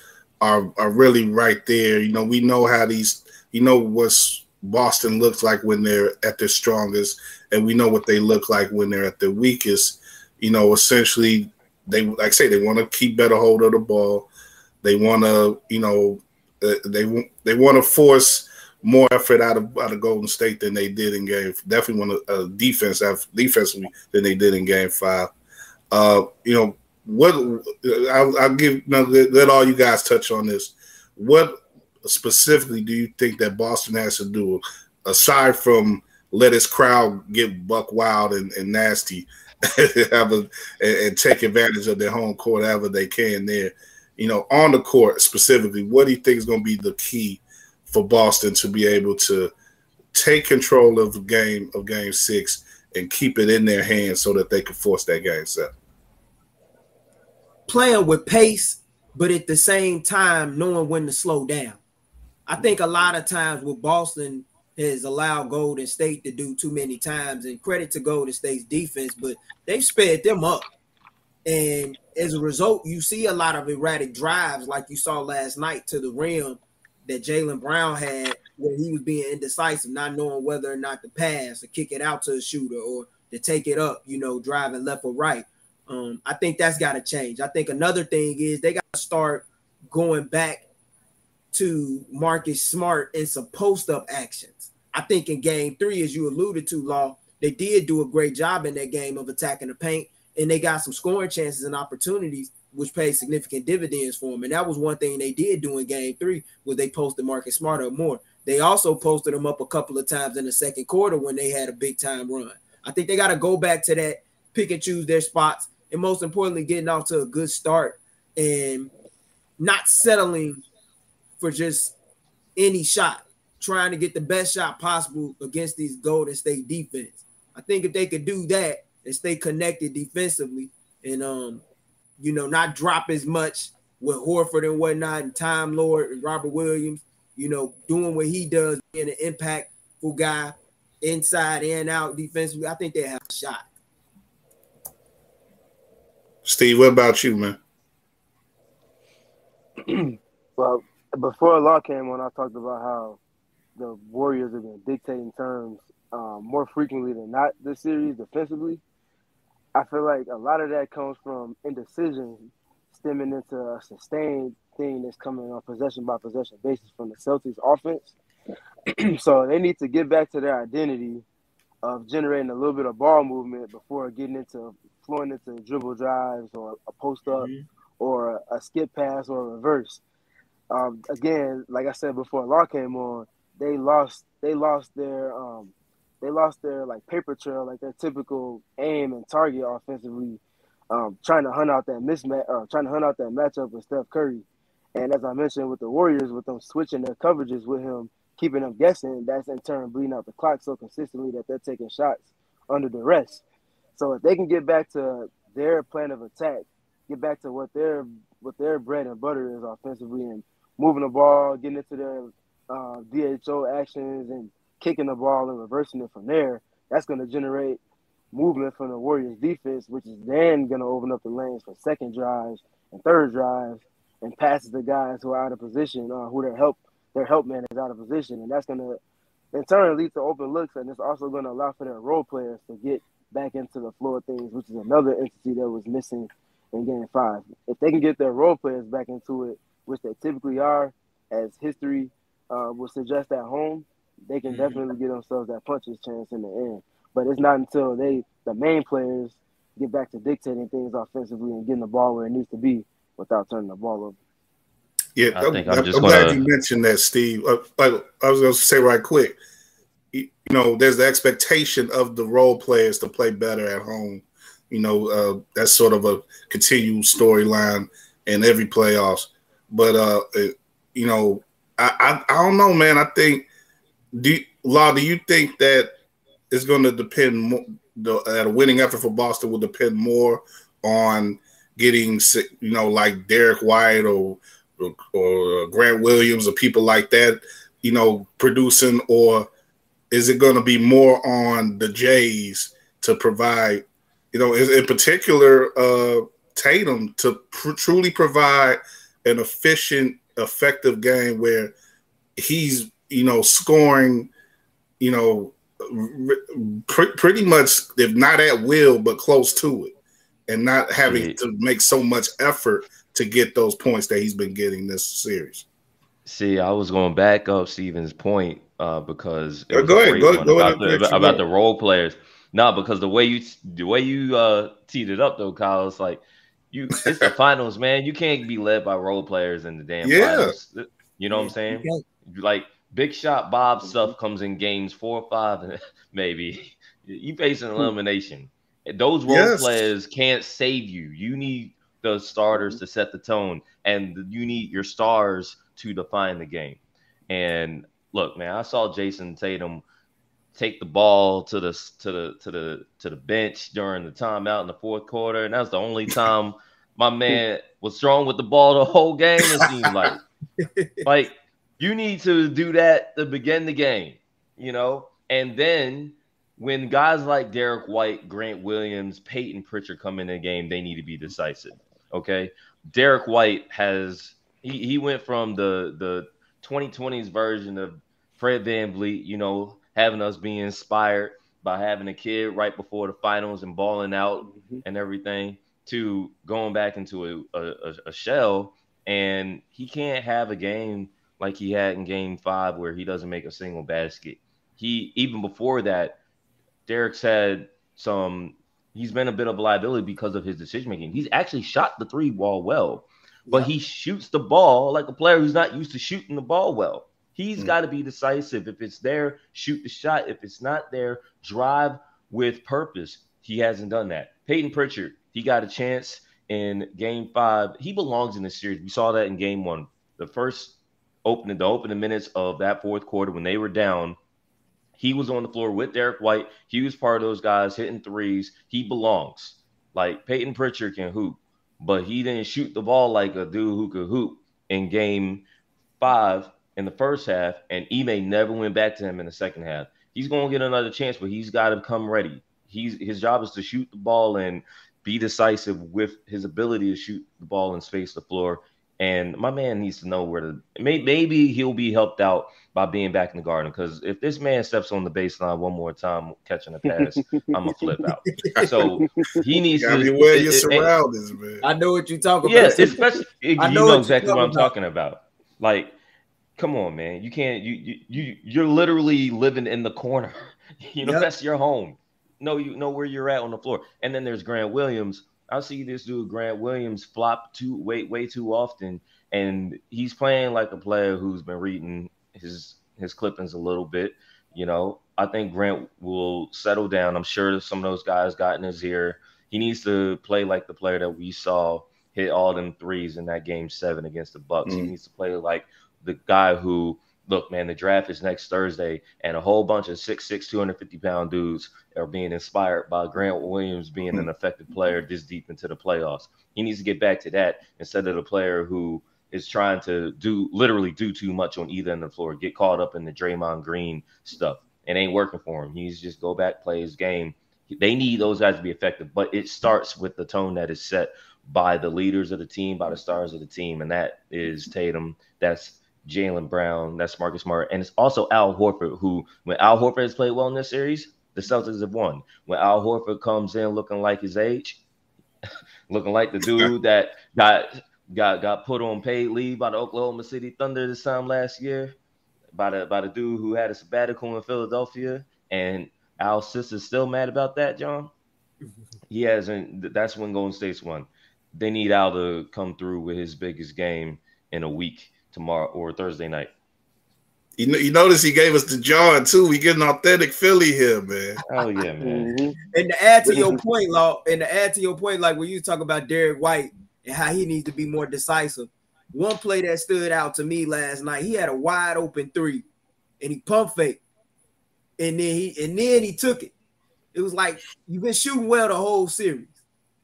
are are really right there. You know, we know how these you know what's Boston looks like when they're at their strongest, and we know what they look like when they're at their weakest. You know, essentially, they like I say they want to keep better hold of the ball. They want to, you know, uh, they they want to force more effort out of out of Golden State than they did in game. Definitely want a, a defense defensively than they did in game five. Uh, you know what? I'll, I'll give you know, let, let all you guys touch on this. What specifically do you think that Boston has to do aside from let his crowd get buck wild and, and nasty, have a, and, take advantage of their home court however they can there? You know, on the court specifically, what do you think is going to be the key for Boston to be able to take control of the game of Game Six and keep it in their hands so that they can force that game set? Playing with pace, but at the same time knowing when to slow down. I think a lot of times with Boston has allowed Golden State to do too many times, and credit to Golden State's defense, but they've sped them up. And as a result, you see a lot of erratic drives like you saw last night to the rim that Jaylen Brown had where he was being indecisive, not knowing whether or not to pass or kick it out to a shooter or to take it up, you know, driving left or right. Um, I think that's got to change. I think another thing is they got to start going back to Marcus Smart and some post up actions. I think in game three, as you alluded to, Law, they did do a great job in that game of attacking the paint and they got some scoring chances and opportunities which paid significant dividends for them. And that was one thing they did do in game three, was they posted Marcus Smart up more. They also posted him up a couple of times in the second quarter when they had a big time run. I think they got to go back to that, pick and choose their spots, and most importantly, getting off to a good start and not settling for just any shot, trying to get the best shot possible against these Golden State defense. I think if they could do that and stay connected defensively and um you know, not drop as much with Horford and whatnot, and Time Lord and Robert Williams, you know, doing what he does, being an impactful guy inside and out defensively. I think they have a shot. Steve, what about you, man? well, before a Law came on, I talked about how the Warriors have been dictating terms um, more frequently than not this series defensively. I feel like a lot of that comes from indecision stemming into a sustained thing that's coming on possession by possession basis from the Celtics offense. so they need to get back to their identity of generating a little bit of ball movement before getting into flowing into dribble drives or a post up mm-hmm. or a, a, skip pass or a reverse. Um, again, like I said before, Law came on, they lost they lost their um, they lost their like paper trail, like their typical aim and target offensively, um, trying to hunt out that mismatch, or uh, trying to hunt out that matchup with Steph Curry. And as I mentioned with the Warriors, with them switching their coverages with him, keeping them guessing, that's in turn bleeding out the clock so consistently that they're taking shots under duress. So if they can get back to their plan of attack, get back to what their what their bread and butter is offensively, and moving the ball, getting into their uh, DHO actions, and kicking the ball and reversing it from there, that's going to generate movement from the Warriors defense, which is then going to open up the lanes for second drives and third drives and passes the guys who are out of position, uh, who their help their help man is out of position, and that's going to in turn lead to open looks, and it's also going to allow for their role players to get back into the flow of things, which is another entity that was missing in Game Five. If they can get their role players back into it, which they typically are, as history uh, would suggest at home, they can mm-hmm. definitely get themselves that puncher's chance in the end. But it's not until they, the main players, get back to dictating things offensively and getting the ball where it needs to be without turning the ball over. Yeah, I think I'm, I'm, I'm glad gonna... you mentioned that, Steve. Uh, I was going to say right quick, you know, there's the expectation of the role players to play better at home. You know, uh, that's sort of a continual storyline in every playoffs. but uh, it, you know, I, I I don't know, man. I think do Law, do you think that it's going to depend more? The, that a winning effort for Boston will depend more on getting, you know, like Derek White or or, Grant Williams or people like that, you know, producing, or is it going to be more on the Jays to provide, you know, in, in particular, uh, Tatum to pr- truly provide an efficient, effective game where he's, you know, scoring, you know, pr- pretty much, if not at will, but close to it, and not having to make so much effort to get those points that he's been getting this series. See, I was going back up Steven's point uh, because it go ahead, go, go about, ahead, the, about the role players. No, because the way you the way you uh, teed it up though, Kyle, it's like you it's the finals, man. You can't be led by role players in the damn yeah. finals. You know what I'm saying? Like big shot Bob mm-hmm. stuff comes in games four or five, maybe. You face an hmm. elimination. Those role yes. players can't save you. You need the starters to set the tone, and you need your stars to define the game. And look, man, I saw Jayson Tatum take the ball to the to the to the to the bench during the timeout in the fourth quarter, and that's the only time my man was strong with the ball the whole game. It seemed like, like you need to do that to begin the game, you know, and then when guys like Derek White, Grant Williams, Payton Pritchard come in the game, they need to be decisive. Okay, Derek White has he, he went from the the 2020s version of Fred VanVleet, you know, having us be inspired by having a kid right before the finals and balling out mm-hmm. and everything to going back into a, a, a, shell and he can't have a game like he had in game five where he doesn't make a single basket. He even before that, Derrick's had some he's been a bit of a liability because of his decision making. He's actually shot the three ball well, but he shoots the ball like a player who's not used to shooting the ball well. He's mm. got to be decisive. If it's there, shoot the shot. If it's not there, drive with purpose. He hasn't done that. Payton Pritchard, he got a chance in game five. He belongs in the series. We saw that in game one. The first opening, the opening minutes of that fourth quarter when they were down, he was on the floor with Derek White. He was part of those guys hitting threes. He belongs. Like Payton Pritchard can hoop, but he didn't shoot the ball like a dude who could hoop in game five in the first half, and Ime never went back to him in the second half. He's gonna get another chance, but he's got to come ready. He's his job is to shoot the ball and be decisive with his ability to shoot the ball and space the floor. And my man needs to know where to. Maybe he'll be helped out by being back in the garden. Because if this man steps on the baseline one more time catching a pass, I'm gonna flip out. So he needs to be where your surroundings, man. I know what you're talking yeah, about. Yeah, especially you know, know exactly what I'm about. talking about. Like, come on, man. You can't. You you you you're literally living in the corner. You know yep. that's your home. No, you know where you're at on the floor. And then there's Grant Williams I see this dude Grant Williams flop too way way too often, and he's playing like a player who's been reading his his clippings a little bit. You know, I think Grant will settle down. I'm sure some of those guys got in his ear. He needs to play like the player that we saw hit all them threes in that game seven against the Bucks. Mm-hmm. He needs to play like the guy who look, man, the draft is next Thursday, and a whole bunch of 6'6, 250 pound dudes are being inspired by Grant Williams being an effective player this deep into the playoffs. He needs to get back to that instead of the player who is trying to do literally do too much on either end of the floor, get caught up in the Draymond Green stuff. It ain't working for him. He needs to just go back, play his game. They need those guys to be effective, but it starts with the tone that is set by the leaders of the team, by the stars of the team, and that is Tatum. That's Jaylen Brown, that's Marcus Smart, and it's also Al Horford, who when Al Horford has played well in this series, the Celtics have won. When Al Horford comes in looking like his age, looking like the dude that got got got put on paid leave by the Oklahoma City Thunder this time last year, by the by the dude who had a sabbatical in Philadelphia, and Al's sister's still mad about that, John. He hasn't. That's when Golden State's won. They need Al to come through with his biggest game in a week tomorrow or Thursday night. You know, you notice he gave us the John too. We get an authentic Philly here, man. Oh yeah, man. Mm-hmm. And to add to your point, Law, and to add to your point, like when you talk about Derek White and how he needs to be more decisive, one play that stood out to me last night. He had a wide open three, and he pump fake, and then he and then he took it. It was like you've been shooting well the whole series.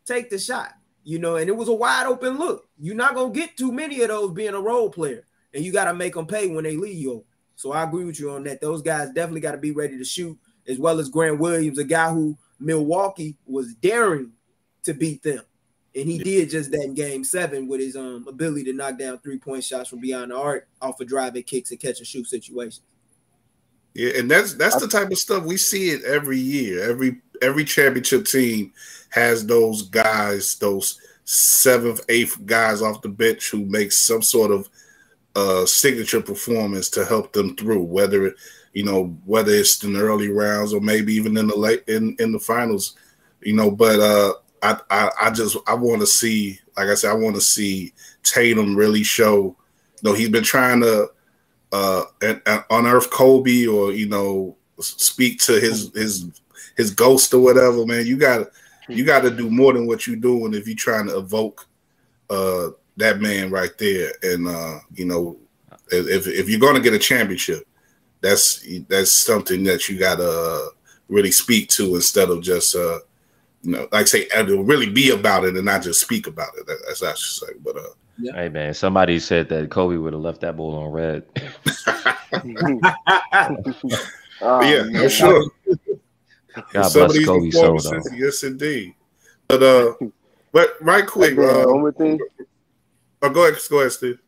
Take the shot, you know, and it was a wide open look. You're not gonna get too many of those being a role player, and you got to make them pay when they leave you. So I agree with you on that. Those guys definitely got to be ready to shoot, as well as Grant Williams, a guy who Milwaukee was daring to beat them. And he did just that in game seven with his um ability to knock down three-point shots from beyond the arc off of driving kicks and catch and shoot situations. Yeah, and that's that's the type of stuff we see it every year. Every every championship team has those guys, those seventh, eighth guys off the bench who make some sort of uh signature performance to help them through, whether you know, whether it's in the early rounds or maybe even in the late in, in the finals, you know, but uh I, I, I just I want to see, like I said, I want to see Tatum really show. You know, he's been trying to uh, unearth Kobe or you know speak to his his his ghost or whatever. Man, you got you got to do more than what you're doing if you're trying to evoke uh, that man right there. And uh, you know, if if you're going to get a championship, that's that's something that you got to really speak to instead of just uh, you know, like say, it'll really be about it and not just speak about it. That's I should say. But uh, yeah. hey man, somebody said that Kobe would have left that ball on red. oh, yeah, man. for sure. God bless Kobe so though. Yes, indeed. But uh, but right quick, uh, one more thing. Oh, go ahead, go ahead, Steve.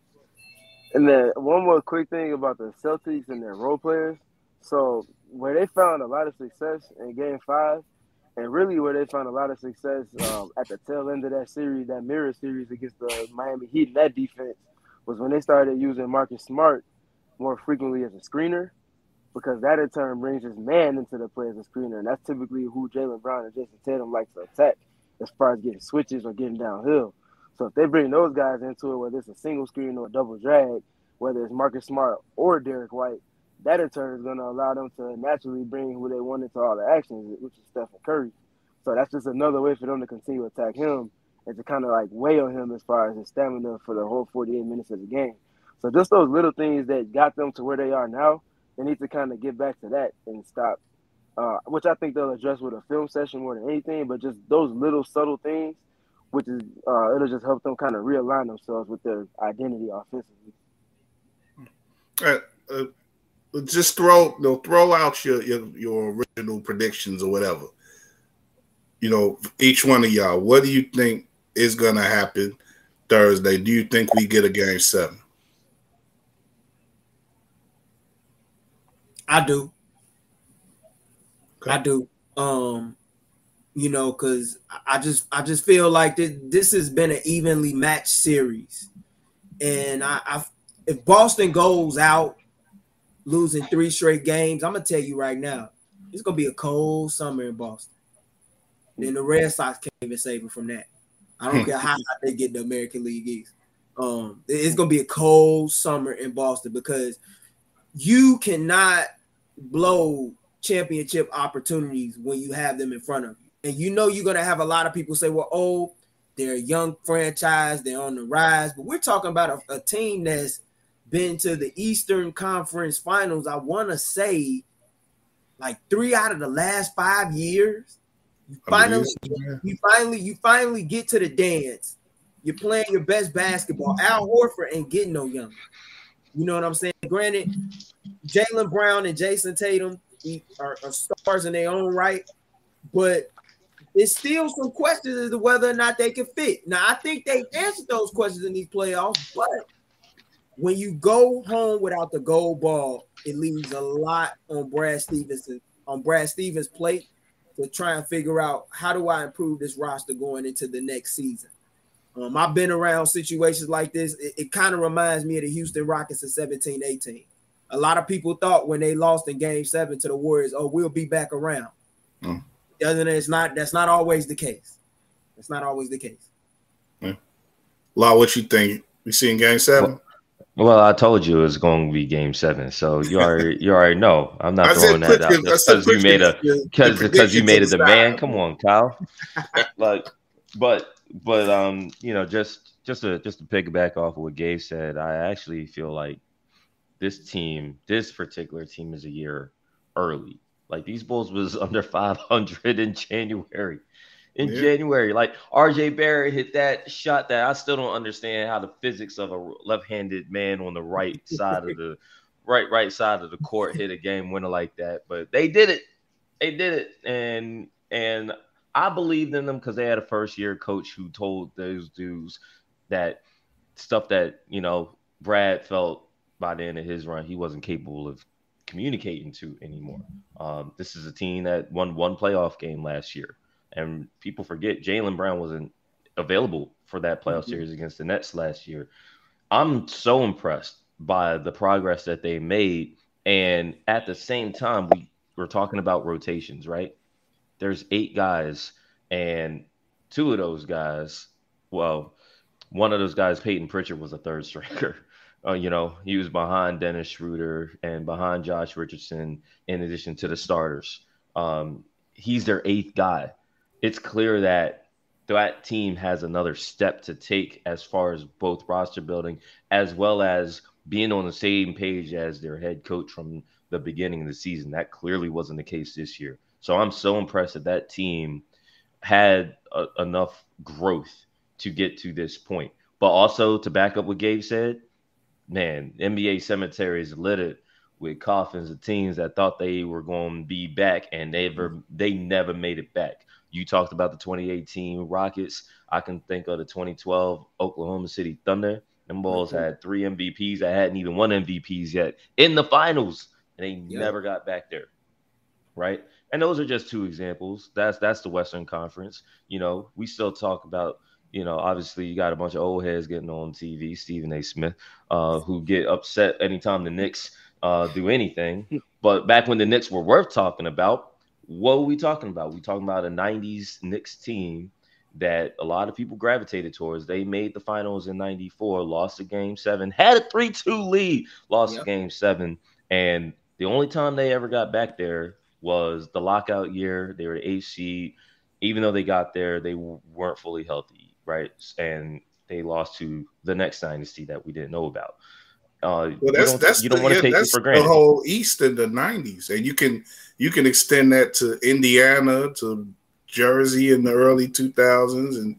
And then one more quick thing about the Celtics and their role players. So where they found a lot of success in Game Five and really, where they found a lot of success um, at the tail end of that series, that mirror series against the Miami Heat, and that defense was when they started using Marcus Smart more frequently as a screener, because that in turn brings his man into the play as a screener, and that's typically who Jaylen Brown and Jayson Tatum like to attack as far as getting switches or getting downhill. So if they bring those guys into it, whether it's a single screen or a double drag, whether it's Marcus Smart or Derek White, that in turn is going to allow them to naturally bring who they want into all the actions, which is Stephen Curry. So that's just another way for them to continue to attack him and to kind of like weigh on him as far as his stamina for the whole 48 minutes of the game. So just those little things that got them to where they are now, they need to kind of get back to that and stop. Uh, which I think they'll address with a film session more than anything, but just those little subtle things, which is uh, it'll just help them kind of realign themselves with their identity offensively. Uh, uh, just throw know, throw out your, your your original predictions or whatever. You know, each one of y'all, what do you think is gonna happen Thursday? Do you think we get a game seven? I do. Okay. I do. Um, you know, because I just I just feel like this, this has been an evenly matched series, and I, I if Boston goes out losing three straight games, I'm gonna tell you right now, it's gonna be a cold summer in Boston. Then the Red Sox can't even save them from that. I don't care how they get the American League East. Um, it's gonna be a cold summer in Boston because you cannot blow championship opportunities when you have them in front of you. And you know you're gonna have a lot of people say, well, oh, they're a young franchise, they're on the rise. But we're talking about a, a team that's been to the Eastern Conference Finals. I want to say like three out of the last five years. You finally, you finally, you finally get to the dance. You're playing your best basketball. Al Horford ain't getting no younger. You know what I'm saying? Granted, Jaylen Brown and Jayson Tatum are, are stars in their own right, but it's still some questions as to whether or not they can fit. Now, I think they answered those questions in these playoffs, but when you go home without the gold ball, it leaves a lot on Brad Stevens on Brad Stevens' plate to try and figure out how do I improve this roster going into the next season. Um, I've been around situations like this. It, it kind of reminds me of the Houston Rockets in 17 18. A lot of people thought when they lost in game seven to the Warriors, oh, we'll be back around. Mm. Doesn't it's not that's not always the case. That's not always the case. Yeah. Law, what you think? We see in game seven? Well, well, I told you it was going to be Game Seven, so you already you already know. I'm not throwing that out because you made a because because you made a demand. Come on, Kyle. like, but but um, you know, just just to just to piggyback off of what Gabe said, I actually feel like this team, this particular team, is a year early. Like these Bulls was under 500 in January. In yeah. January, like RJ Barrett hit that shot that I still don't understand how the physics of a left-handed man on the right side of the right right side of the court hit a game winner like that. But they did it. They did it, and and I believed in them because they had a first year coach who told those dudes that stuff that you know Brad felt by the end of his run he wasn't capable of communicating to anymore. Um, this is a team that won one playoff game last year, and people forget Jaylen Brown wasn't available for that playoff mm-hmm. series against the Nets last year. I'm so impressed by the progress that they made, and at the same time, we we're talking about rotations, right? There's eight guys, and two of those guys, well, one of those guys, Payton Pritchard, was a third striker. Uh, you know, he was behind Dennis Schroeder and behind Josh Richardson, in addition to the starters. Um, he's their eighth guy. It's clear that that team has another step to take as far as both roster building as well as being on the same page as their head coach from the beginning of the season. That clearly wasn't the case this year. So I'm so impressed that that team had a, enough growth to get to this point. But also to back up what Gabe said, man, NBA cemetery is littered with coffins of teams that thought they were going to be back and never they never made it back. You talked about the 2018 Rockets. I can think of the 2012 Oklahoma City Thunder. Them Bulls mm-hmm. had three MVPs that hadn't even won MVPs yet in the finals, and they never got back there. Right. And those are just two examples. That's that's the Western Conference. You know, we still talk about you know, obviously you got a bunch of old heads getting on TV, Stephen A. Smith, uh, who get upset anytime the Knicks uh, do anything. But back when the Knicks were worth talking about, what were we talking about? We talking about a '90s Knicks team that a lot of people gravitated towards. They made the finals in '94, lost a game seven, had a three-two lead, lost yep. a game seven, and the only time they ever got back there was the lockout year. They were eighth seed. Even though they got there, they weren't fully healthy right? And they lost to the next dynasty that we didn't know about. Uh, well, that's that's you don't want to take it for granted. The whole East in the '90s, and you can you can extend that to Indiana, to Jersey in the early 2000s, and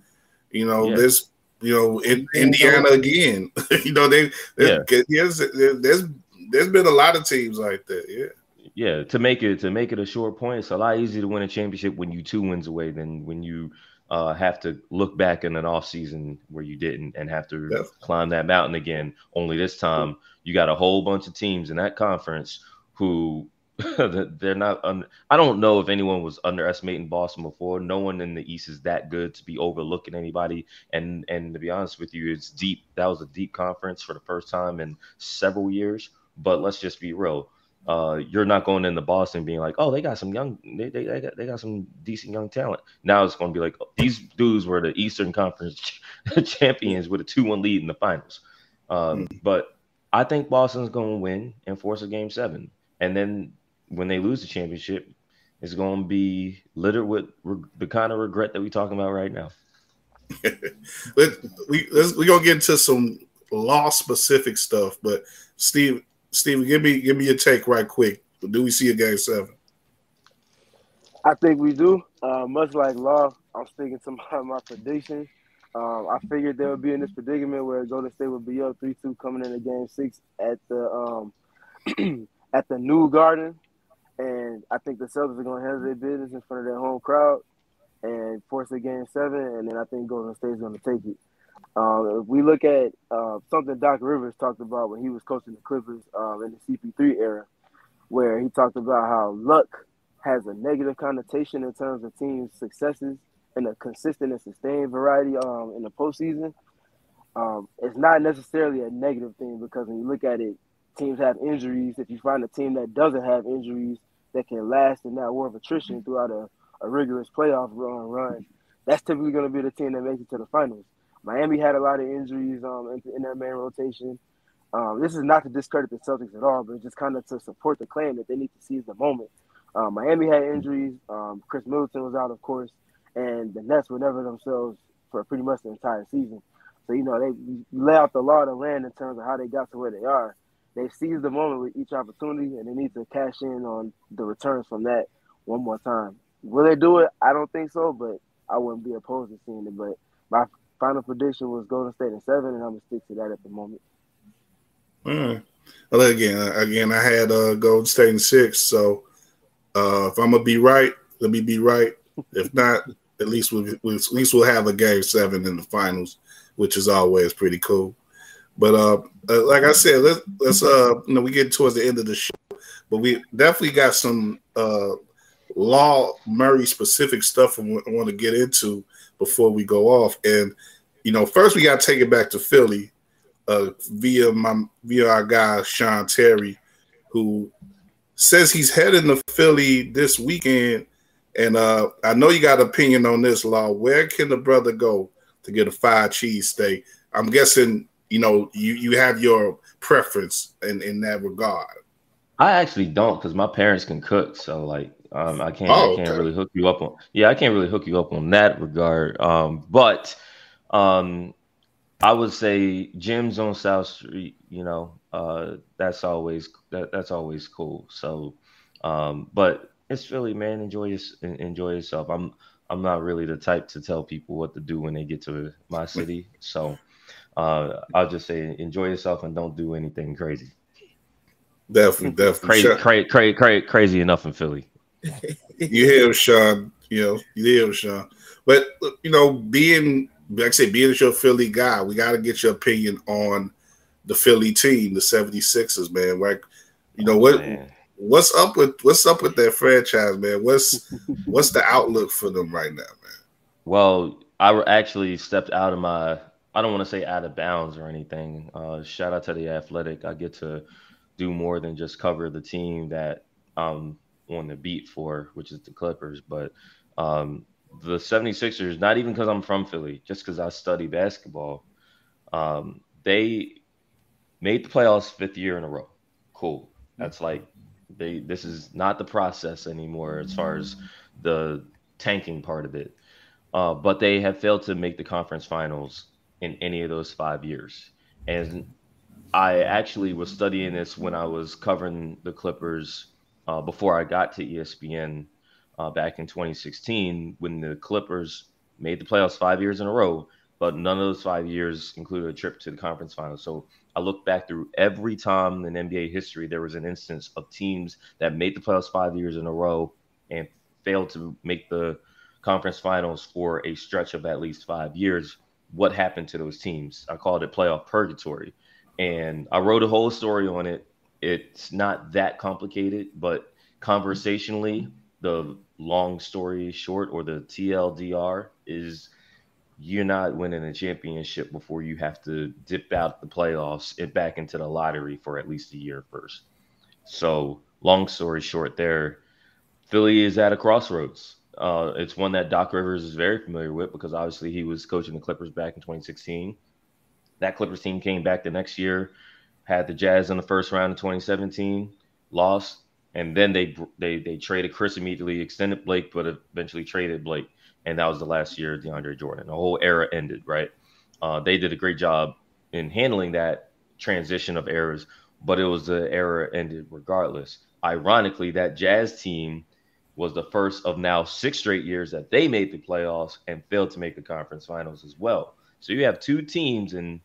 you know yeah. there's you know in Indiana again. you know they yeah. there's, there's there's been a lot of teams like that. Yeah. Yeah, to make it to make it a short point, it's a lot easier to win a championship when you two wins away than when you uh, have to look back in an off season where you didn't and have to yeah. climb that mountain again. Only this time you got a whole bunch of teams in that conference who they're not. Un- I don't know if anyone was underestimating Boston before. No one in the East is that good to be overlooking anybody. And and to be honest with you, it's deep. That was a deep conference for the first time in several years. But let's just be real uh, you're not going into Boston being like, oh, they got some young, they, they, they, got, they got some decent young talent. Now it's going to be like, oh, these dudes were the Eastern Conference champions with a 2 1 lead in the finals. Um, mm-hmm. But I think Boston's going to win and force a game seven. And then when they lose the championship, it's going to be littered with re- the kind of regret that we're talking about right now. Let, we, we're going to get into some law specific stuff, but Steve, Steven, give me give me your take right quick. Do we see a game seven? I think we do. Uh, much like Law, I'm sticking to my, my prediction. Um, I figured they would be in this predicament where Golden State would be up three two coming into Game Six at the um, at the new Garden, and I think the Celtics are going to handle their business in front of their home crowd and force a Game Seven, and then I think Golden State is going to take it. Um, if we look at uh, something Doc Rivers talked about when he was coaching the Clippers um, in the CP3 era, where he talked about how luck has a negative connotation in terms of teams' successes and a consistent and sustained variety um, in the postseason. Um, it's not necessarily a negative thing because when you look at it, teams have injuries. If you find a team that doesn't have injuries that can last in that war of attrition throughout a, a rigorous playoff run, run, that's typically going to be the team that makes it to the finals. Miami had a lot of injuries um, in, in their main rotation. Um, this is not to discredit the Celtics at all, but just kind of to support the claim that they need to seize the moment. Um, Miami had injuries. Um, Khris Middleton was out, of course, and the Nets were never themselves for pretty much the entire season. So you know they lay out the law of the land in terms of how they got to where they are. They've seized the moment with each opportunity, and they need to cash in on the returns from that one more time. Will they do it? I don't think so, but I wouldn't be opposed to seeing it. But my final prediction was Golden State in seven, and I'm gonna stick to that at the moment. Mm. Well, again, again, I had uh, Golden State in six. So uh, if I'm gonna be right, let me be right. If not, at least we we'll, at least we'll have a game seven in the finals, which is always pretty cool. But uh, uh, like I said, let's let's uh, you know, we get towards the end of the show, but we definitely got some uh Law Murray specific stuff I want to get into before we go off. And you know, first we got to take it back to Philly uh, via my via our guy Sean Terry, who says he's heading to Philly this weekend. And uh, I know you got an opinion on this law. Where can the brother go to get a five cheese steak? I'm guessing you know you you have your preference in in that regard. I actually don't because my parents can cook, so like um, I can't oh, I can't okay. really hook you up on yeah I can't really hook you up on that regard. Um, but um, I would say Jim's on South Street, you know, uh, that's always that, that's always cool. So, um, but it's really man, enjoy your, enjoy yourself. I'm I'm not really the type to tell people what to do when they get to my city. So, uh, I'll just say enjoy yourself and don't do anything crazy. Definitely, definitely. Crazy, crazy, crazy, crazy, crazy enough in Philly. You hear Sean? You know, you hear Sean. But you know, being like I said, being your Philly guy, we got to get your opinion on the Philly team, the 76ers, man. Like, you know what? Oh, what's up with what's up with that franchise, man? What's what's the outlook for them right now, man? Well, I actually stepped out of my. I don't want to say out of bounds or anything. Uh, shout out to the Athletic. I get to do more than just cover the team that I'm on the beat for, which is the Clippers. But um, the 76ers, not even because I'm from Philly, just because I study basketball, um, they made the playoffs fifth year in a row. Cool. That's like they this is not the process anymore as far as the tanking part of it. Uh, but they have failed to make the conference finals in any of those five years. And I actually was studying this when I was covering the Clippers uh, before I got to ESPN uh, back in 2016 when the Clippers made the playoffs five years in a row, but none of those five years included a trip to the conference finals. So I look back through every time in NBA history there was an instance of teams that made the playoffs five years in a row and failed to make the conference finals for a stretch of at least five years. What happened to those teams? I called it playoff purgatory. And I wrote a whole story on it. It's not that complicated, but conversationally, the long story short or the TLDR is you're not winning a championship before you have to dip out the playoffs and back into the lottery for at least a year first. So, long story short, there, Philly is at a crossroads. Uh, it's one that Doc Rivers is very familiar with because obviously he was coaching the Clippers back in 2016. That Clippers team came back the next year, had the Jazz in the first round in 2017, lost, and then they they they traded Chris immediately, extended Blake, but eventually traded Blake, and that was the last year of DeAndre Jordan. The whole era ended, right? Uh, they did a great job in handling that transition of eras, but it was the era ended regardless. Ironically, that Jazz team was the first of now six straight years that they made the playoffs and failed to make the conference finals as well. So you have two teams and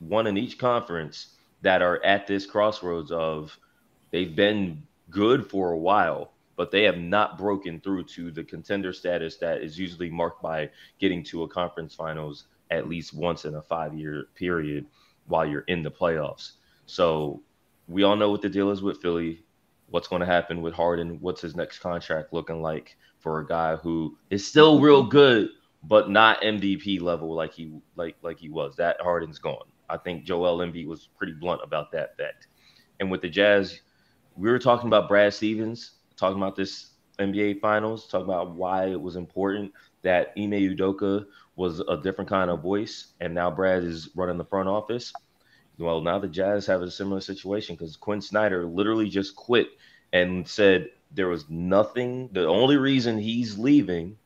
one in each conference that are at this crossroads of they've been good for a while, but they have not broken through to the contender status that is usually marked by getting to a conference finals at least once in a five year period while you're in the playoffs. So we all know what the deal is with Philly. What's going to happen with Harden? What's his next contract looking like for a guy who is still real good, but not MVP level like he like like he was? That Harden's gone. I think Joel Embiid was pretty blunt about that fact. And with the Jazz, we were talking about Brad Stevens, talking about this NBA Finals, talking about why it was important that Ime Udoka was a different kind of voice, and now Brad is running the front office. Well, now the Jazz have a similar situation because Quin Snyder literally just quit and said there was nothing. The only reason he's leaving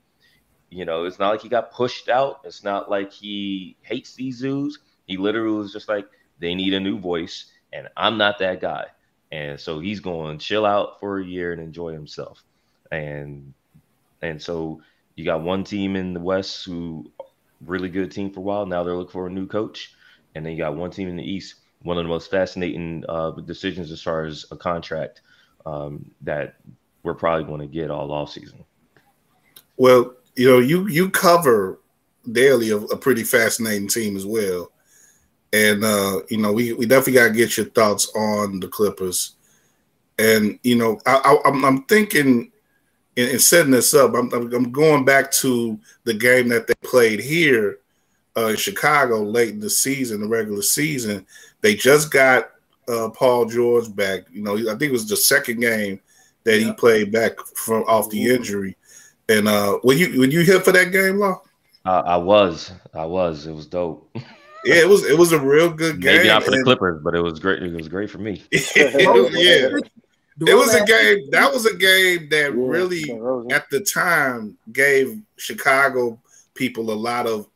You know, it's not like he got pushed out. It's not like he hates these zoos. He literally was just like, they need a new voice, and I'm not that guy. And so he's going to chill out for a year and enjoy himself. And and so you got one team in the West who really good team for a while. Now they're looking for a new coach, and then you got one team in the East. One of the most fascinating uh, decisions as far as a contract um, that we're probably going to get all off season. Well, you know, you you cover daily a, a pretty fascinating team as well, and uh, you know, we we definitely got to get your thoughts on the Clippers. And you know, I, I, I'm, I'm thinking in, in setting this up, I'm, I'm, going back to the game that they played here uh, in Chicago late in the season, the regular season. They just got uh, Paul George back. You know, I think it was the second game that yeah. he played back from off the injury. And uh, when you when you hit for that game, Law? Uh, I was, I was. It was dope. yeah, it was. It was a real good game. Maybe not for the Clippers, but it was great. It was great for me. yeah, it was a game. That was a game that really, at the time, gave Chicago people a lot of,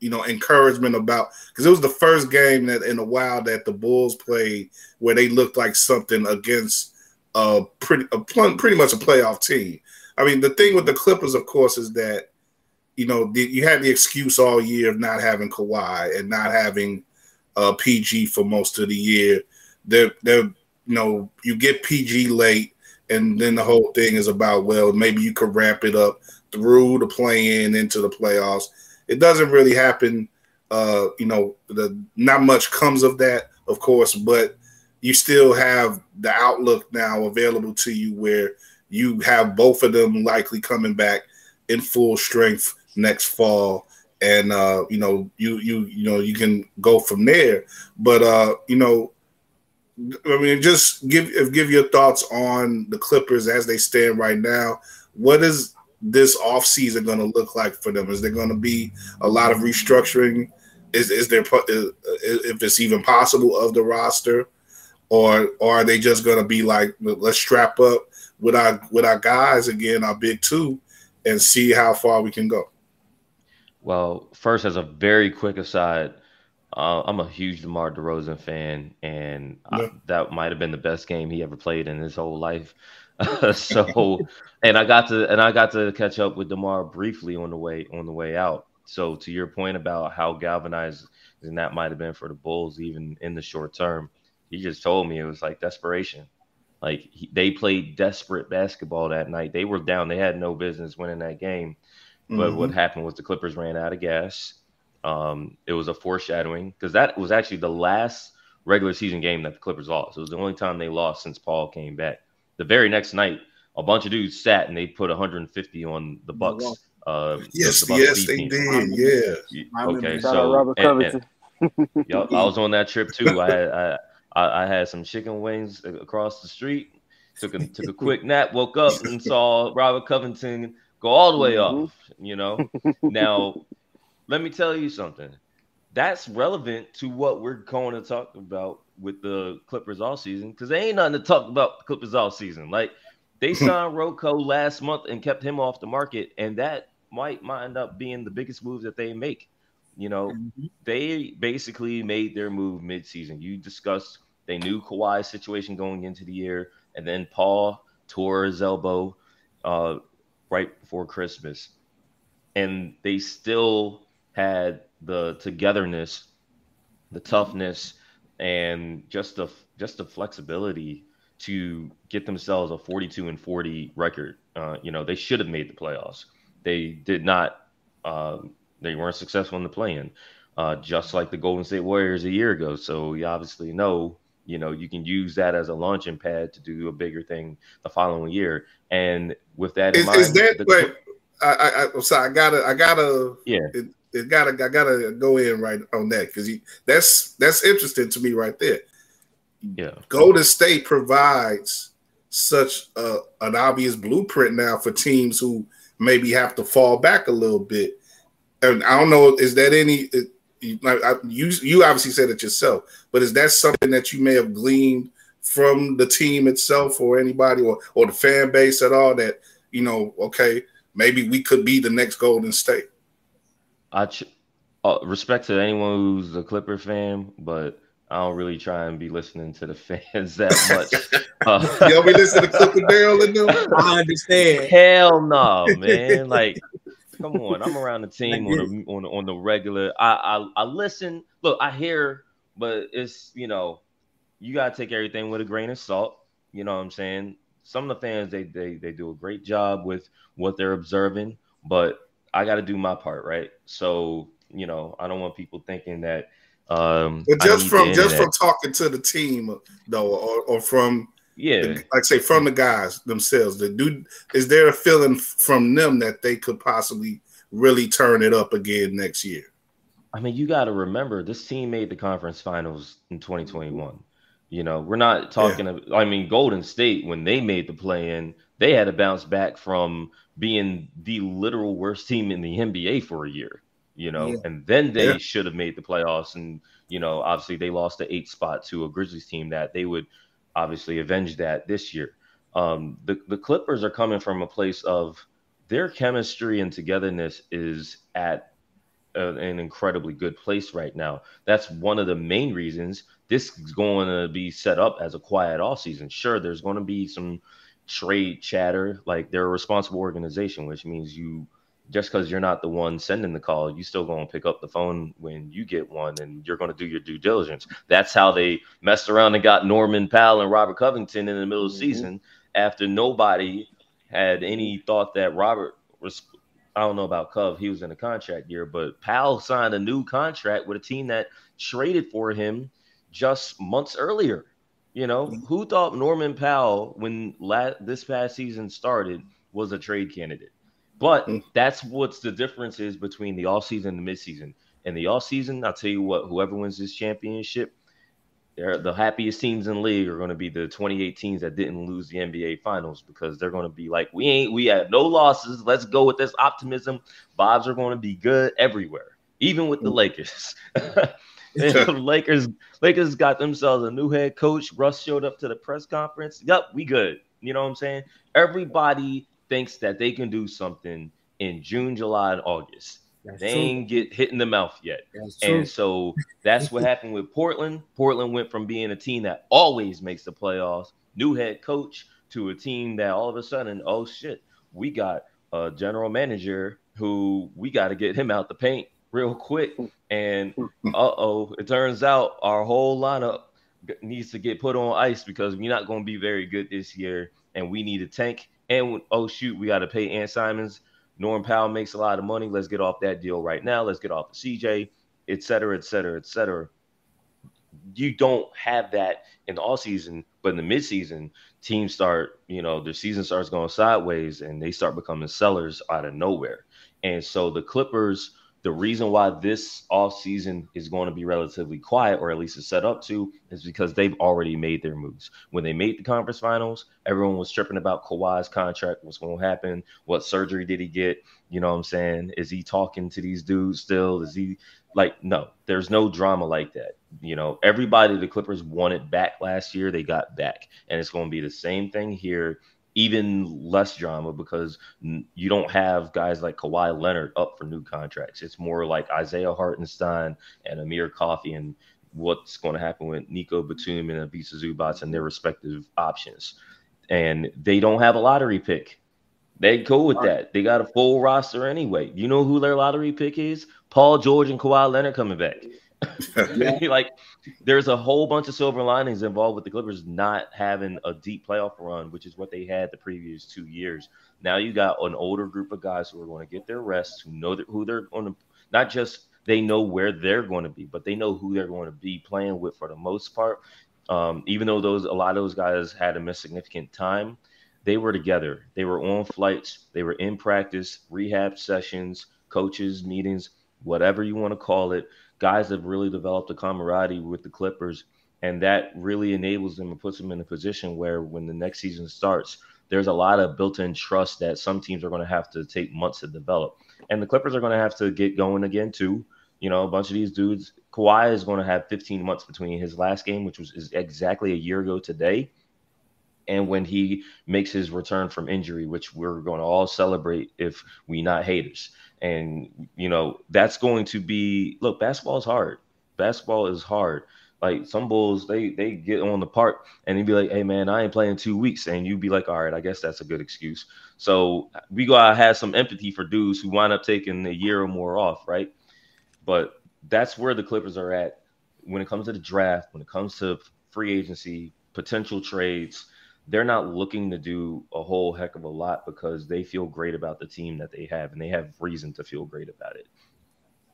you know, encouragement about because it was the first game that in a while that the Bulls played where they looked like something against a pretty, a, pretty much a playoff team. I mean, the thing with the Clippers, of course, is that you know the, you had the excuse all year of not having Kawhi and not having uh, PG for most of the year. They're they're you know, you get PG late, and then the whole thing is about, well, maybe you could wrap it up through the play in into the playoffs. It doesn't really happen. Uh, you know, the not much comes of that, of course, but you still have the outlook now available to you where you have both of them likely coming back in full strength next fall and uh, you know you you you know you can go from there but uh, you know I mean, just give give your thoughts on the Clippers as they stand right now. What is this offseason going to look like for them? Is there going to be a lot of restructuring? Is is there if it's even possible of the roster, or or are they just going to be like let's strap up with our with our guys again, our big two, and see how far we can go? Well, first, as a very quick aside, uh, I'm a huge DeMar DeRozan fan, and yeah. I, that might have been the best game he ever played in his whole life. so, and I got to and I got to catch up with DeMar briefly on the way on the way out. So, to your point about how galvanized and that might have been for the Bulls, even in the short term, he just told me it was like desperation. Like he, they played desperate basketball that night. They were down. They had no business winning that game. But mm-hmm. what happened was the Clippers ran out of gas um, it was a foreshadowing because that was actually the last regular season game that the Clippers lost. It was the only time they lost since Paul came back. The very next night, a bunch of dudes sat and they put 150 on the Bucks. Uh, yes, the Bucks yes, they team. did. Yeah. Okay, so and, and, yep, I was on that trip too. I had I, I had some chicken wings across the street. Took a took a quick nap. Woke up and saw Robert Covington go all the way mm-hmm. up. You know, now let me tell you something. That's relevant to what we're going to talk about with the Clippers all season because there ain't nothing to talk about Clippers all season. Like they signed RoCo last month and kept him off the market, and that might end up being the biggest move that they make. You know, mm-hmm. they basically made their move midseason. You discussed they knew Kawhi's situation going into the year, and then Paul tore his elbow uh, right before Christmas, and they still had the togetherness, the toughness, and just the just the flexibility to get themselves a 42 and 40 record. Uh, you know, they should have made the playoffs. They did not. Uh, they weren't successful in the play-in, uh, just like the Golden State Warriors a year ago. So you obviously know, you know, you can use that as a launching pad to do a bigger thing the following year. And with that in is, mind, is that the, wait, I, I, I'm sorry, I gotta, I gotta, yeah. It, it gotta I gotta go in right on that because that's that's interesting to me right there. Yeah, Golden State provides such a, an obvious blueprint now for teams who maybe have to fall back a little bit. And I don't know, is that any? Like you, you obviously said it yourself, but is that something that you may have gleaned from the team itself, or anybody, or or the fan base at all? That you know, okay, maybe we could be the next Golden State. I ch- uh, respect to anyone who's a Clipper fan, but I don't really try and be listening to the fans that much. Uh, Y'all be listening to Clipper Darrell and them? I understand. Hell no, man. Like, come on. I'm around the team on the on, on the regular. I, I I listen. Look, I hear, but it's you know, you gotta take everything with a grain of salt. You know what I'm saying? Some of the fans they they they do a great job with what they're observing, but I got to do my part, right? So you know, I don't want people thinking that. Um, but just from just from talking to the team though, or, or from yeah, like say from the guys themselves, the dude, is there a feeling from them that they could possibly really turn it up again next year? I mean, you got to remember this team made the conference finals in 2021. You know, we're not talking. Yeah. I mean, Golden State when they made the play in, they had to bounce back from being the literal worst team in the NBA for a year you know, yeah. and then they yeah. should have made the playoffs. And, you know, obviously they lost the eight spot to a Grizzlies team that they would obviously avenge that this year. Um, the, the Clippers are coming from a place of their chemistry and togetherness is at a, an incredibly good place right now. That's one of the main reasons this is going to be set up as a quiet off season. Sure, there's going to be some trade chatter, like they're a responsible organization, which means you just because you're not the one sending the call, you still to pick up the phone when you get one and you're going to do your due diligence. That's how they messed around and got Norman Powell and Robert Covington in the middle of the mm-hmm. season after nobody had any thought that Robert was. I don't know about Cove. He was in a contract year, but Powell signed a new contract with a team that traded for him just months earlier. You know, mm-hmm. who thought Norman Powell, when la- this past season started, was a trade candidate? But mm. that's what's the difference is between the offseason and the midseason. In the offseason, I'll tell you what, whoever wins this championship, they're the happiest teams in the league are going to be the 2018s that didn't lose the NBA finals because they're going to be like, we ain't, we had no losses. Let's go with this optimism. Vibes are going to be good everywhere, even with the mm. Lakers. the Lakers, Lakers got themselves a new head coach. Russ showed up to the press conference. Yep, we good. You know what I'm saying? Everybody thinks that they can do something in June, July, and August. That's they true. ain't get hit in the mouth yet. And so that's what happened with Portland. Portland went from being a team that always makes the playoffs, new head coach, to a team that all of a sudden, oh shit, we got a general manager who we got to get him out the paint real quick. And uh oh, it turns out our whole lineup needs to get put on ice because we're not going to be very good this year and we need a tank and oh shoot, we got to pay Ant Simons. Norm Powell makes a lot of money. Let's get off that deal right now. Let's get off the CJ, et cetera, et cetera, et cetera. You don't have that in the all season, but in the midseason, teams start, you know, their season starts going sideways and they start becoming sellers out of nowhere. And so the Clippers the reason why this off season is going to be relatively quiet, or at least it's set up to, is because they've already made their moves. When they made the conference finals, everyone was tripping about Kawhi's contract, what's going to happen, what surgery did he get? You know what I'm saying? Is he talking to these dudes still? Is he like, no, there's no drama like that. You know, everybody the Clippers wanted back last year, they got back. And it's going to be the same thing here even less drama because you don't have guys like Kawhi Leonard up for new contracts. It's more like Isaiah Hartenstein and Amir Coffey and what's going to happen with Nico Batum and Ivica Zubac and their respective options. And they don't have a lottery pick. They cool with that. They got a full roster anyway. You know who their lottery pick is? Paul George and Kawhi Leonard coming back. like there's a whole bunch of silver linings involved with the Clippers not having a deep playoff run, which is what they had the previous two years. Now you got an older group of guys who are going to get their rest, who know who they're going to not just they know where they're going to be, but they know who they're going to be playing with for the most part. Um, even though those a lot of those guys had a miss significant time, they were together. They were on flights. They were in practice, rehab sessions, coaches meetings, whatever you want to call it guys have really developed a camaraderie with the Clippers, and that really enables them and puts them in a position where when the next season starts, there's a lot of built-in trust that some teams are going to have to take months to develop, and the Clippers are going to have to get going again too. You know, a bunch of these dudes. Kawhi is going to have 15 months between his last game, which was exactly a year ago today, and when he makes his return from injury, which we're going to all celebrate if we not haters. And you know that's going to be look. Basketball is hard. Basketball is hard. Like some bulls, they they get on the park and they be like, "Hey man, I ain't playing two weeks," and you be like, "All right, I guess that's a good excuse." So we gotta have some empathy for dudes who wind up taking a year or more off, right? But that's where the Clippers are at when it comes to the draft, when it comes to free agency, potential trades. They're not looking to do a whole heck of a lot because they feel great about the team that they have, and they have reason to feel great about it.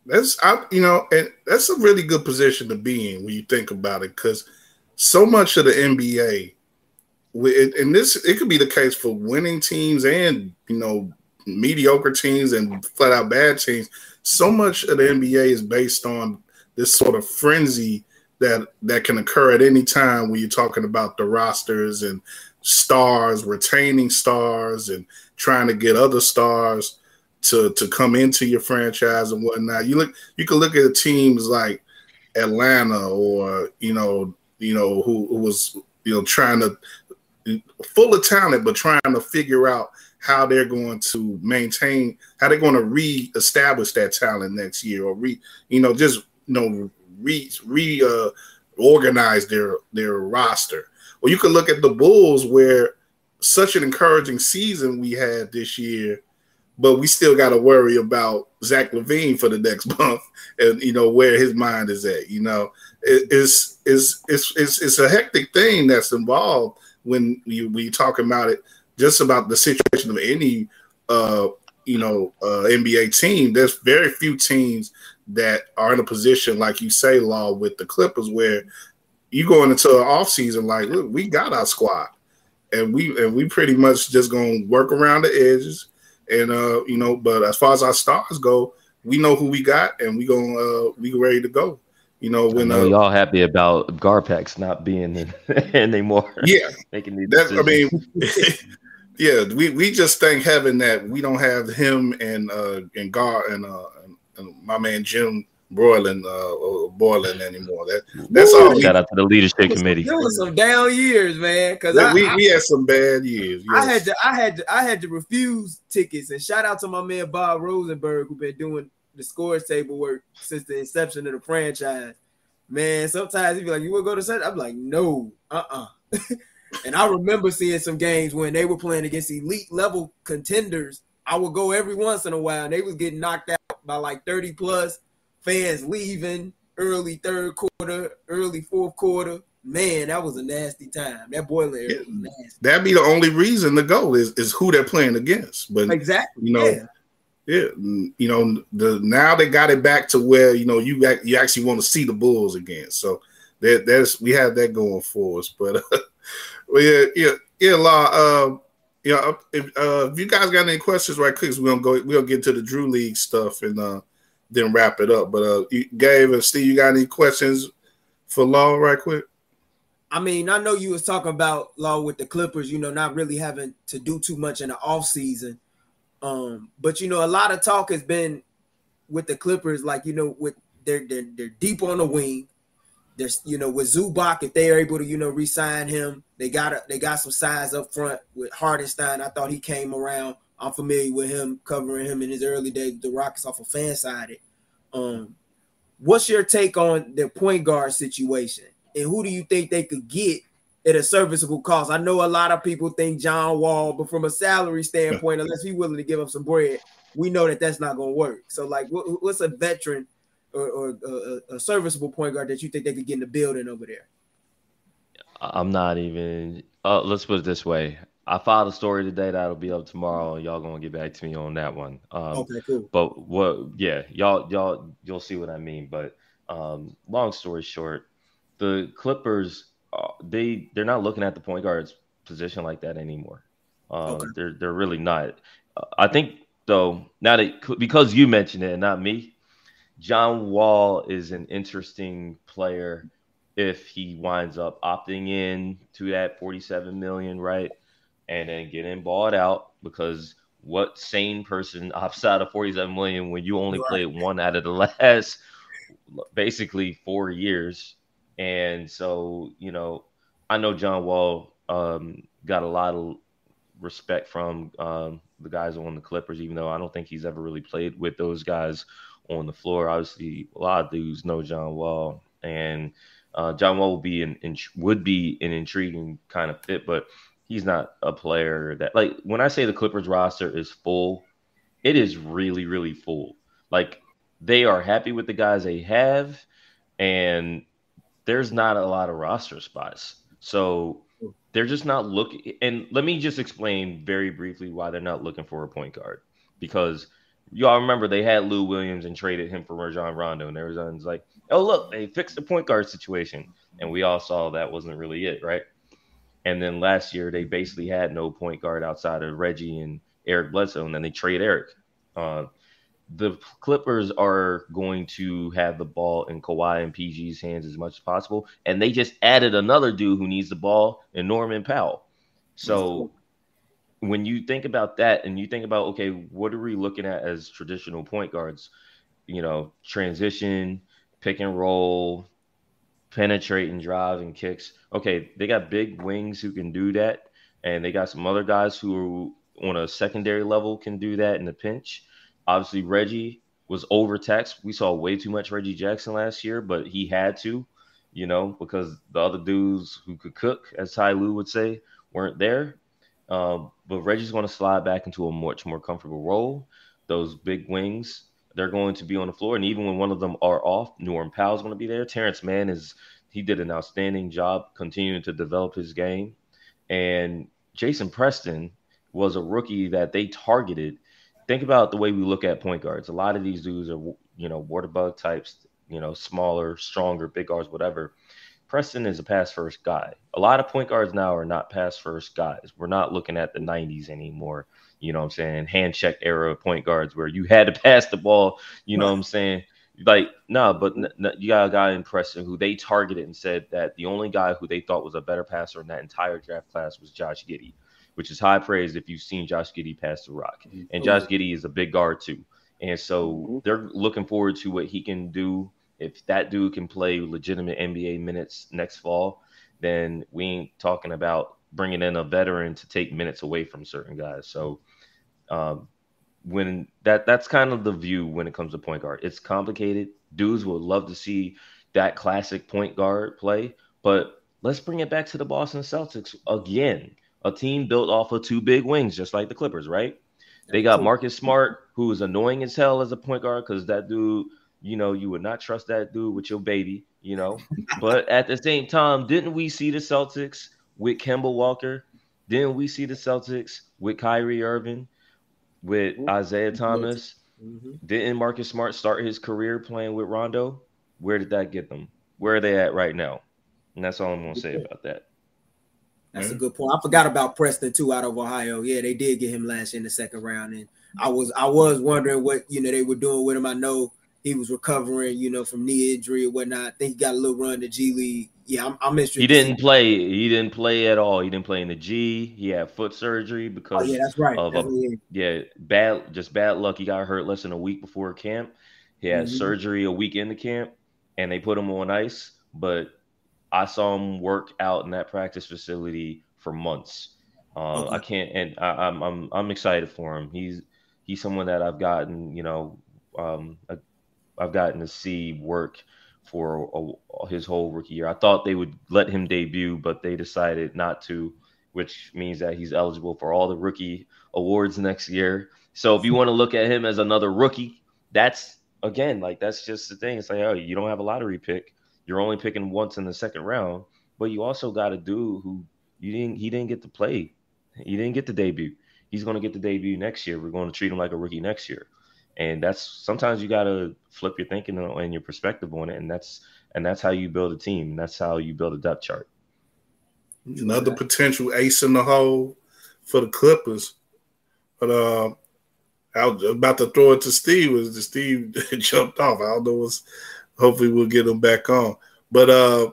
That's I, you know, and that's a really good position to be in when you think about it, because so much of the NBA, and this it could be the case for winning teams and you know mediocre teams and flat out bad teams. So much of the NBA is based on this sort of frenzy that that can occur at any time when you're talking about the rosters and stars retaining stars and trying to get other stars to to come into your franchise and whatnot. You look, you can look at teams like Atlanta or you know, you know who, who was you know trying to full of talent, but trying to figure out how they're going to maintain, how they're going to re-establish that talent next year, or re, you know, just you know, re re uh, organize their their roster. Or you could look at the Bulls, where such an encouraging season we had this year but we still got to worry about Zach LaVine for the next month, and you know where his mind is at. You know, it, it's, it's it's it's it's a hectic thing that's involved when you talk about it. Just about the situation of any uh, you know uh, NBA team. There's very few teams that are in a position like you say, Law, with the Clippers, where you going into an off season like, look, we got our squad, and we and we pretty much just gonna work around the edges and uh, you know, but as far as our stars go, we know who we got, and we going uh, we ready to go. You know, when know uh, y'all happy about Garpax not being in anymore. Yeah, making these that's. I mean, yeah, we, we just thank heaven that we don't have him and uh and Gar and uh and my man Jim Boylen uh Boylen anymore. That that's all. Shout out to the leadership committee. There was some down years, man. Because we, we had some bad years. Yes. I had to I had to I had to refuse tickets and shout out to my man Bob Rosenberg who been doing the scores table work since the inception of the franchise. Man, sometimes he'd be like, "You will go to such?" I'm like, "No, uh, uh-uh. uh and I remember seeing some games when they were playing against elite level contenders. I would go every once in a while, and they was getting knocked out by like 30 plus fans leaving early third quarter, early fourth quarter. Man, that was a nasty time. That Boylen era was nasty. That'd be the only reason to go is is who they're playing against. But exactly, you know, yeah. yeah, you know, the now they got it back to where you know you you actually want to see the Bulls again. So that there's we have that going for us. But uh, well, yeah, yeah, yeah, law. Uh, yeah, if, uh, if you guys got any questions, right quick, we're gonna go. We'll get to the Drew League stuff and uh, then wrap it up. But uh, Gabe and Steve, you got any questions for Law right quick? I mean, I know you was talking about Law with the Clippers, you know, not really having to do too much in the off season. Um, but you know, a lot of talk has been with the Clippers, like you know, with they're they're, they're deep on the wing. There's you know with Zubac, if they are able to you know re-sign him, they got a, they got some size up front with Hartenstein. I thought he came around I'm familiar with him covering him in his early days, the Rockets off of FanSided. Um, what's your take on the point guard situation, and who do you think they could get at a serviceable cost? I know a lot of people think John Wall, but from a salary standpoint, unless he's willing to give up some bread, we know that that's not going to work. So, like, what, what's a veteran or, or a, a serviceable point guard that you think they could get in the building over there? I'm not even. Uh, let's put it this way: I filed a story today that'll be up tomorrow, y'all gonna get back to me on that one. Um, okay, cool. But what? Yeah, y'all, y'all, you'll see what I mean. But um, long story short, the Clippers, uh, they they're not looking at the point guard's position like that anymore. Um, okay. They're they're really not. Uh, I think though now that because you mentioned it and not me, John Wall is an interesting player if he winds up opting in to that 47 million, right? and then getting bought out because what sane person opts out of 47 million when you only right. played one out of the last basically four years? And so, you know, I know John Wall um, got a lot of respect from um, the guys on the Clippers, even though I don't think he's ever really played with those guys on the floor. Obviously, a lot of dudes know John Wall, and uh, John Wall would be an, in, would be an intriguing kind of fit, but he's not a player that like when I say the Clippers roster is full, it is really really full. Like they are happy with the guys they have, and there's not a lot of roster spots. So they're just not looking. And let me just explain very briefly why they're not looking for a point guard because y'all remember they had Lou Williams and traded him for Rajon Rondo, and everyone's like, "Oh, look, they fixed the point guard situation," and we all saw that wasn't really it, right? And then last year they basically had no point guard outside of Reggie and Eric Bledsoe, and then they trade Eric. Uh, the Clippers are going to have the ball in Kawhi and PG's hands as much as possible, and they just added another dude who needs the ball in Norman Powell. So when you think about that, and you think about okay, what are we looking at as traditional point guards? You know, transition, pick and roll, penetrate and drive and kicks. Okay, they got big wings who can do that, and they got some other guys who on a secondary level can do that in the pinch Obviously, Reggie was overtaxed. We saw way too much Reggie Jackson last year, but he had to, you know, because the other dudes who could cook, as Ty Lue would say, weren't there. Um, but Reggie's going to slide back into a much more comfortable role. Those big wings, they're going to be on the floor. And even when one of them are off, Norm Powell's going to be there. Terance Mann is, he did an outstanding job continuing to develop his game. And Jason Preston was a rookie that they targeted think about the way we look at point guards. A lot of these dudes are, you know, water bug types, you know, smaller, stronger, big guards, whatever. Preston is a pass first guy. A lot of point guards now are not pass first guys. We're not looking at the 90s anymore. You know what I'm saying? Hand check era point guards where you had to pass the ball. You know what I'm saying? Like, no, but n- n- you got a guy in Preston who they targeted and said that the only guy who they thought was a better passer in that entire draft class was Josh Giddey which is high praise if you've seen Josh Giddey pass the rock. And Josh Giddey is a big guard too. And so mm-hmm. they're looking forward to what he can do. If that dude can play legitimate NBA minutes next fall, then we ain't talking about bringing in a veteran to take minutes away from certain guys. So um, when that that's kind of the view when it comes to point guard. It's complicated. Dudes would love to see that classic point guard play, but let's bring it back to the Boston Celtics again a team built off of two big wings, just like the Clippers, right? They got Marcus Smart, who is annoying as hell as a point guard because that dude, you know, you would not trust that dude with your baby, you know. but at the same time, didn't we see the Celtics with Kemba Walker? Didn't we see the Celtics with Kyrie Irving, with Isaiah Thomas? Mm-hmm. Didn't Marcus Smart start his career playing with Rondo? Where did that get them? Where are they at right now? And that's all I'm going to say about that. That's a good point. I forgot about Preston too out of Ohio. Yeah, they did get him last in the second round, and I was I was wondering what you know they were doing with him. I know he was recovering, you know, from knee injury or whatnot. I think he got a little run to G League. Yeah, I'm, I'm interested. He didn't play. He didn't play at all. He didn't play in the G. He had foot surgery because oh, yeah, that's right. Of that's a, yeah, bad, just bad luck. He got hurt less than a week before camp. He had mm-hmm. surgery a week into camp, and they put him on ice. But I saw him work out in that practice facility for months. Uh, okay. I can't, and I, am I'm, I'm I'm excited for him. He's he's someone that I've gotten, you know, um, I, I've gotten to see work for a, his whole rookie year. I thought they would let him debut, but they decided not to, which means that he's eligible for all the rookie awards next year. So if you want to look at him as another rookie, that's again like that's just the thing. It's like oh, you don't have a lottery pick. You're only picking once in the second round, but you also got a dude who you didn't he didn't get to play. He didn't get the debut. He's going to get the debut next year. We're going to treat him like a rookie next year. And that's sometimes you got to flip your thinking and your perspective on it and that's and that's how you build a team. That's how you build a depth chart. Another potential ace in the hole for the Clippers. But uh I was about to throw it to Steve as the Steve jumped off. I don't know what's hopefully we'll get him back on. But uh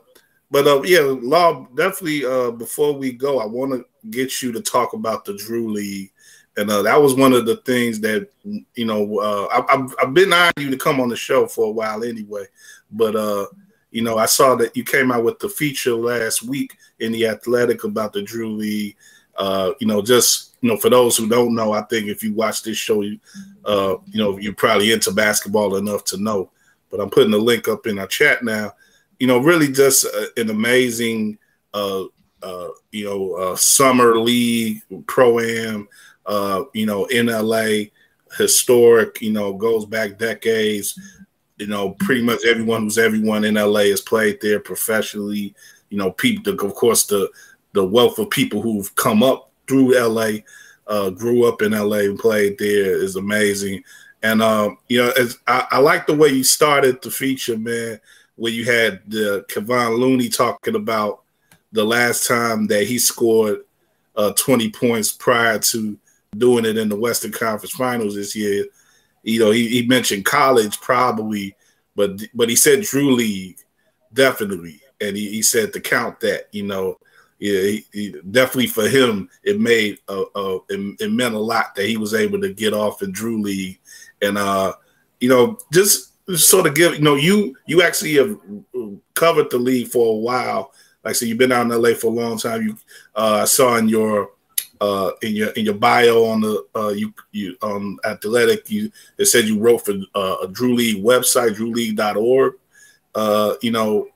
but uh, yeah, Law, definitely uh, before we go, I want to get you to talk about the Drew League. And uh, that was one of the things that, you know, uh, I, have I've been eyeing you to come on the show for a while anyway. But uh, you know, I saw that you came out with the feature last week in the Athletic about the Drew League. Uh, you know, just you know, for those who don't know, I think if you watch this show, you uh, you know, you're probably into basketball enough to know. But I'm putting the link up in our chat now. You know, really just uh, an amazing, you know, summer league pro am. Uh, you know, in LA, historic. You know, goes back decades. You know, pretty much everyone who's everyone in LA has played there professionally. You know, people, of course, the the wealth of people who've come up through LA, uh, grew up in LA and played there is amazing. And um, you know, I, I, like the way you started the feature, man, where you had the Kevon Looney talking about the last time that he scored uh, 20 points prior to doing it in the Western Conference Finals this year. You know, he, he mentioned college probably, but but he said Drew League definitely, and he, he said to count that. You know, yeah, he, he, definitely for him, it made a, a it, it, meant a lot that he was able to get off in Drew League, and uh, you know, just sort of give you know you you actually have covered the league for a while. Like I said, you've been out in LA for a long time. You uh, saw in your uh, in your in your bio on the uh, you you um athletic you it said you wrote for uh, a Drew League website drewleague.org. Uh, you know,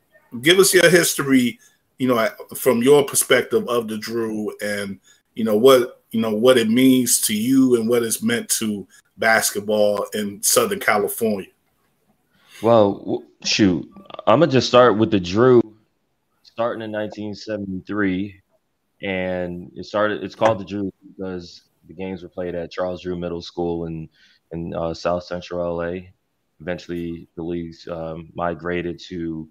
give us your history you know, from your perspective of the Drew and you know what you know what it means to you and what it's meant to basketball in Southern California. Well, shoot, I'm gonna just start with the Drew, starting in 1973, and it started. It's called the Drew because the games were played at Charles Drew Middle School in in uh, South Central LA. Eventually, the leagues um, migrated to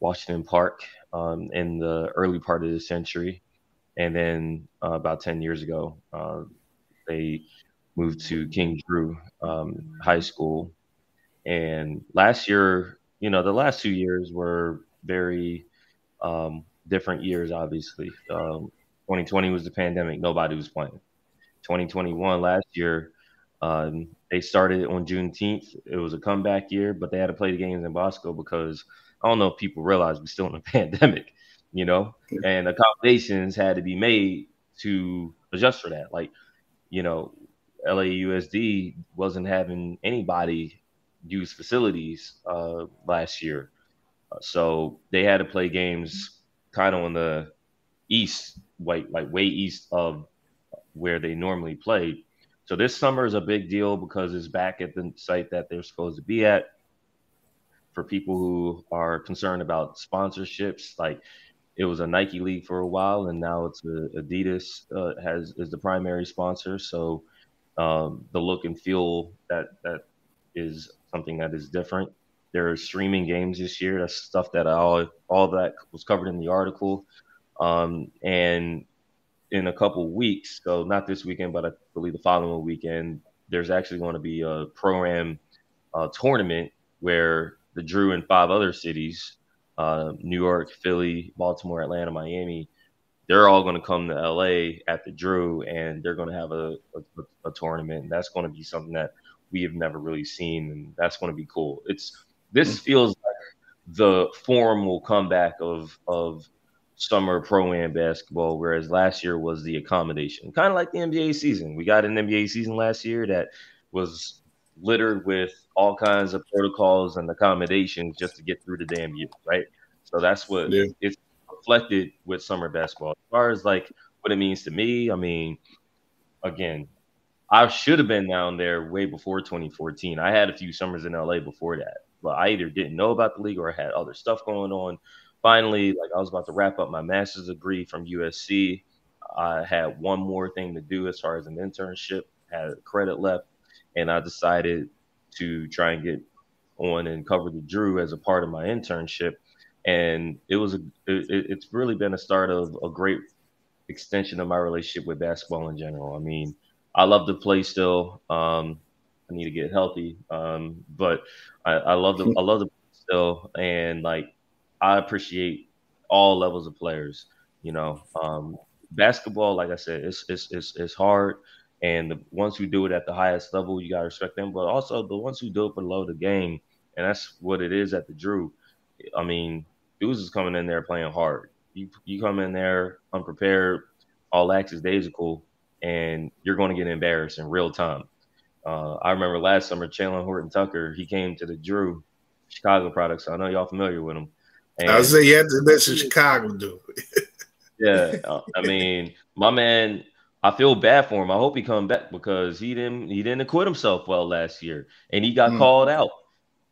Washington Park um, in the early part of the century. And then uh, about 10 years ago, uh, they moved to King Drew um, High School. And last year, you know, the last two years were very um, different years, obviously. 2020 um, was the pandemic, nobody was playing. 2021, last year, um, they started on Juneteenth. It was a comeback year, but they had to play the games in Bosco because I don't know if people realize we're still in a pandemic, you know, and accommodations had to be made to adjust for that. Like, you know, LAUSD wasn't having anybody use facilities uh, last year. So they had to play games kind of on the east, like, like way east of where they normally played. So this summer is a big deal because it's back at the site that they're supposed to be at for people who are concerned about sponsorships. Like it was a Nike league for a while, and now it's a, Adidas uh, has is the primary sponsor. So um, the look and feel that that is something that is different. There are streaming games this year. That's stuff that all all that was covered in the article. Um, and in a couple weeks, so not this weekend, but I believe the following weekend, there's actually going to be a program uh, tournament where the Drew and five other cities, uh, New York, Philly, Baltimore, Atlanta, Miami, they're all going to come to LA at the Drew and they're going to have a, a, a tournament. And that's going to be something that we have never really seen. And that's going to be cool. It's this mm. feels like the formal comeback of, of summer pro am basketball, whereas last year was the accommodation, kind of like the NBA season. We got an NBA season last year that was littered with all kinds of protocols and accommodations just to get through the damn year, right? So that's what yeah. it's reflected with summer basketball. As far as like what it means to me, I mean, again, I should have been down there way before 2014. I had a few summers in LA before that, but I either didn't know about the league or I had other stuff going on. Finally, like I was about to wrap up my master's degree from USC. I had one more thing to do as far as an internship, had credit left and I decided to try and get on and cover the Drew as a part of my internship. And it was a, it, it's really been a start of a great extension of my relationship with basketball in general. I mean, I love to play still. Um, I need to get healthy, um, but I, I love the I love the still, and like I appreciate all levels of players. You know, um, basketball, like I said, it's it's it's, it's hard. And the ones who do it at the highest level, you got to respect them. But also the ones who do it below the game, and that's what it is at the Drew. I mean, dudes is coming in there playing hard. You you come in there unprepared, all access daisical, and you're going to get embarrassed in real time. Uh, I remember last summer, Chandler Horton Tucker, he came to the Drew Chicago product, so I know y'all familiar with him. And, I was say yeah, that's a Chicago dude. yeah, uh, I mean, my man, I feel bad for him. I hope he come back because he didn't he didn't acquit himself well last year, and he got mm. called out.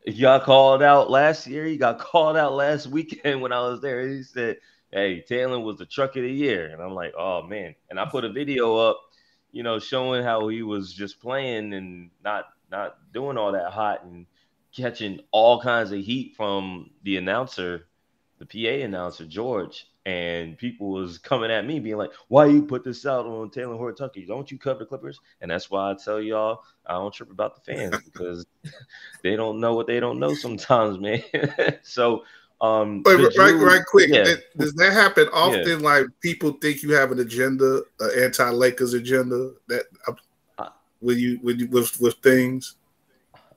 He got called out last year. He got called out last weekend when I was there. He said, "Hey, Taylor was the truck of the year," and I'm like, "Oh man!" And I put a video up, you know, showing how he was just playing and not not doing all that hot and catching all kinds of heat from the announcer, the PA announcer George, and people was coming at me being like, "Why you put this out on Talen Horton Tucker? Don't you cover the Clippers?" And that's why I tell y'all I don't trip about the fans because they don't know what they don't know sometimes, man. so, um, Wait, right, right, quick. Yeah. Does that happen often? Yeah. Like people think you have an agenda, an anti-Lakers agenda that uh, with you with with with things.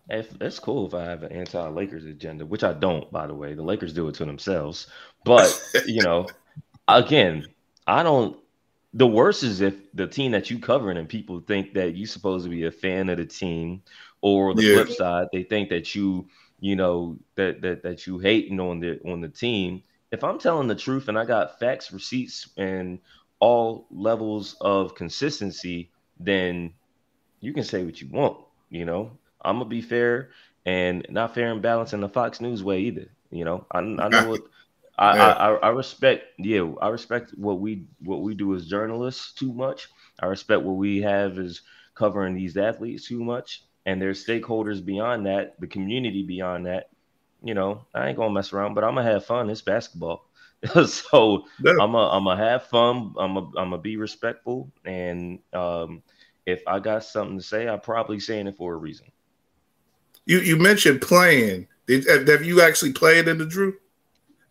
If it's cool if I have an anti-Lakers agenda, which I don't, by the way. The Lakers do it to themselves. But you know, again, I don't. The worst is if the team that you covering and people think that you're supposed to be a fan of the team, or the yeah. flip side, they think that you, you know, that that that you hating on the on the team. If I'm telling the truth and I got facts, receipts, and all levels of consistency, then you can say what you want. You know, I'm gonna be fair and not fair and balanced in the Fox News way either. You know, I, I know what I, yeah. I, I respect. Yeah, I respect what we what we do as journalists too much. I respect what we have as covering these athletes too much, and there's stakeholders beyond that, the community beyond that. You know, I ain't gonna mess around, but I'm gonna have fun. It's basketball. so yeah. I'm a I'm gonna have fun. I'm a I'm gonna be respectful, and um, if I got something to say, I'm probably saying it for a reason. You you mentioned playing. Did, have you actually played in the Drew?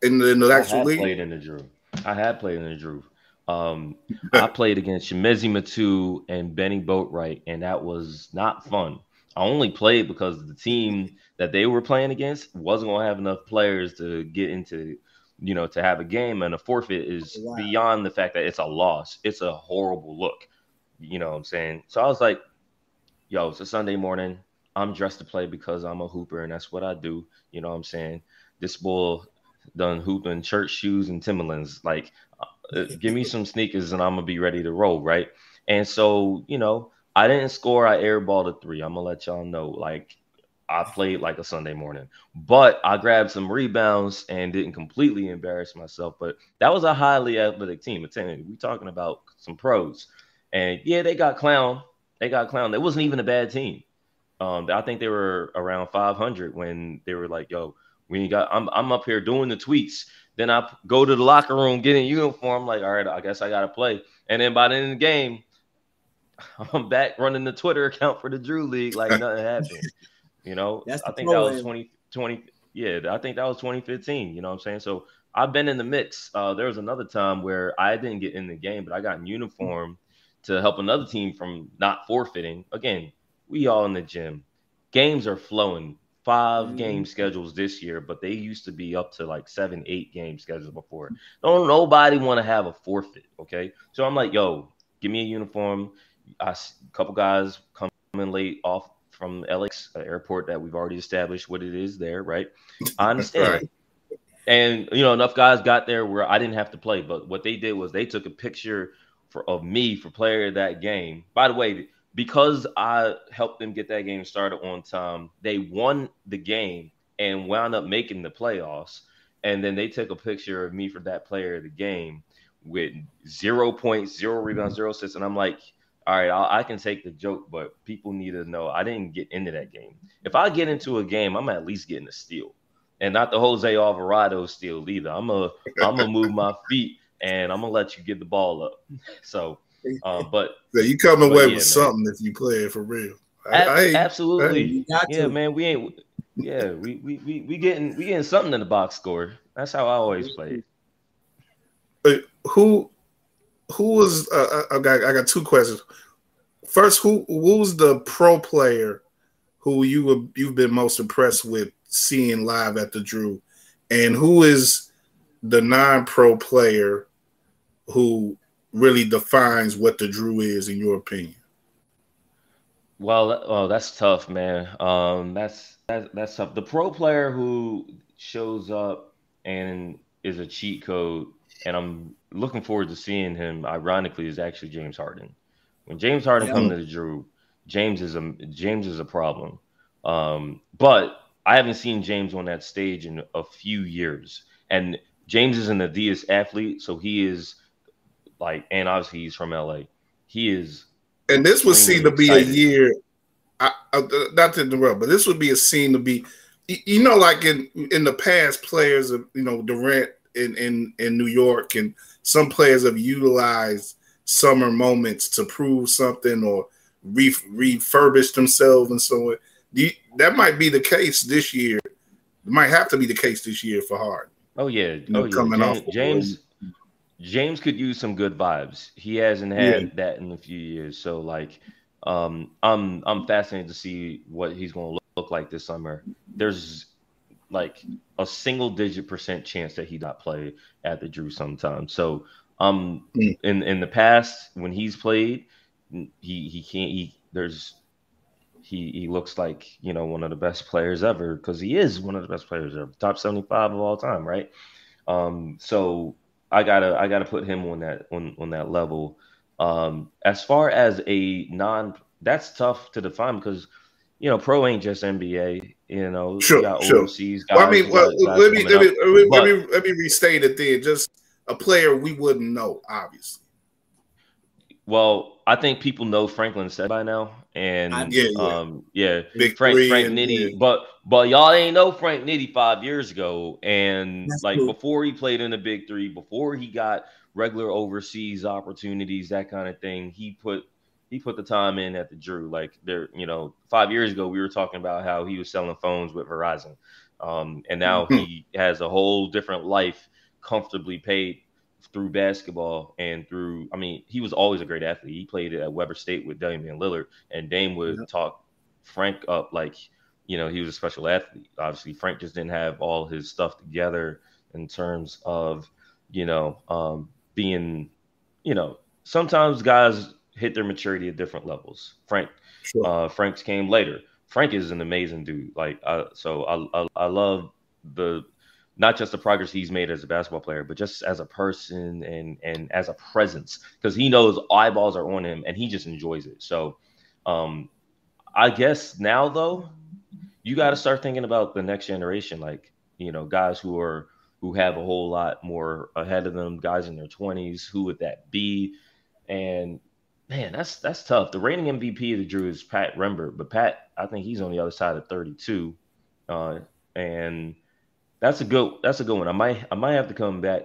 In the, in the actual I league? Played in the Drew. I had played in the Drew. Um, I played against Chimezie Metu and Bennie Boatwright, and that was not fun. I only played because the team that they were playing against wasn't going to have enough players to get into, you know, to have a game. And a forfeit is wow. beyond the fact that it's a loss. It's a horrible look. You know what I'm saying? So I was like, yo, it's a Sunday morning. I'm dressed to play because I'm a hooper and that's what I do. You know what I'm saying? This boy done hooping church shoes and Timberlands. Like, uh, give me some sneakers and I'm gonna be ready to roll, right? And so, you know, I didn't score. I airballed a three. I'm gonna let y'all know. Like, I played like a Sunday morning, but I grabbed some rebounds and didn't completely embarrass myself. But that was a highly athletic team. We talking about some pros, and yeah, they got clown. They got clown. It wasn't even a bad team. Um, I think they were around 500 when they were like, "Yo, we got." I'm I'm up here doing the tweets. Then I go to the locker room, get in uniform. Like, all right, I guess I gotta play. And then by the end of the game, I'm back running the Twitter account for the Drew League like nothing happened. You know, I think that was 20, 20, Yeah, I think that was 2015. You know what I'm saying? So I've been in the mix. Uh, there was another time where I didn't get in the game, but I got in uniform to help another team from not forfeiting. Again, we all in the gym. Games are flowing. 5 mm-hmm. game schedules this year, but they used to be up to like seven, eight game schedules before. Don't nobody want to have a forfeit. Okay. So I'm like, yo, give me a uniform. I, a couple guys coming late off from LX airport that we've already established what it is there, right? I understand. right. And you know, enough guys got there where I didn't have to play, but what they did was they took a picture for of me for player of that game. By the way, because I helped them get that game started on time, they won the game and wound up making the playoffs. And then they took a picture of me for that player of the game with zero points, zero rebounds, zero assists. And I'm like, all right, I, I can take the joke, but people need to know I didn't get into that game. If I get into a game, I'm at least getting a steal, and not the Jose Alvarado steal either. I'm a I'm gonna move my feet and I'm gonna let you get the ball up. So uh, but yeah, you come away yeah, with man. something if you play it for real. I, I absolutely, I, yeah, man. We ain't, yeah, we, we we we getting we getting something in the box score. That's how I always play. But who who was? Uh, I got I got two questions. First, who who was the pro player who you were you've been most impressed with seeing live at the Drew, And who is the non-pro player who really defines what the Drew is, in your opinion? Well, well, that's tough, man. Um, that's that, that's tough. The pro player who shows up and is a cheat code, and I'm looking forward to seeing him. Ironically, is actually James Harden. When James Harden yeah. comes to the Drew, James is a James is a problem. Um, but I haven't seen James on that stage in a few years, and James is an Adidas athlete, so he is like, and obviously he's from LA. He is, and this would seem to be excited. a year. I, I, not to interrupt, but this would be a scene to be, you know, like in in the past, players of you know Durant in in in New York, and some players have utilized summer moments to prove something or re- refurbish themselves and so on. You, that might be the case this year. It might have to be the case this year for Harden. Oh yeah, you know, oh coming yeah. James, off James James could use some good vibes. He hasn't had yeah. that in a few years. So like um I'm I'm fascinated to see what he's going to look, look like this summer. There's like a single digit percent chance that he not play at the Drew sometime. So um mm. in in the past when he's played, he he can't he there's he he looks like you know one of the best players ever because he is one of the best players ever, top 75 of all time, right? Um so I gotta I gotta put him on that on on that level. Um, as far as a non, that's tough to define because you know pro ain't just NBA. You know, sure, got sure. overseas guys. Well, I mean, well, let me let me, let me, but, let me let me restate it then. Just a player we wouldn't know, obviously. Well, I think people know Franklin Session by now, and yeah, yeah. um, yeah, Big Frank Frank Nitty, yeah. but but y'all ain't know Frank Nitty five years ago, and That's like cool. before he played in the Big Three, before he got regular overseas opportunities, that kind of thing, he put he put the time in at the Drew. Like there, you know, five years ago we were talking about how he was selling phones with Verizon, um, and now mm-hmm. he has a whole different life, comfortably paid through basketball and through I mean, he was always a great athlete. He played at Weber State with Damian Lillard and Dame would talk Frank up like, you know, he was a special athlete. Obviously, Frank just didn't have all his stuff together in terms of, you know, um, being, you know, sometimes guys hit their maturity at different levels. Frank, sure. uh, Frank's came later. Frank is an amazing dude. Like, I, so I, I, I love the not just the progress he's made as a basketball player, but just as a person and and as a presence because he knows eyeballs are on him and he just enjoys it. So, um, I guess now though, you got to start thinking about the next generation, like you know, guys who are who have a whole lot more ahead of them, guys in their twenties. Who would that be? And man, that's that's tough. The reigning MVP of the Drew is Pat Rembert, but Pat, I think he's on the other side of 32, uh, and that's a good. That's a good one. I might. I might have to come back.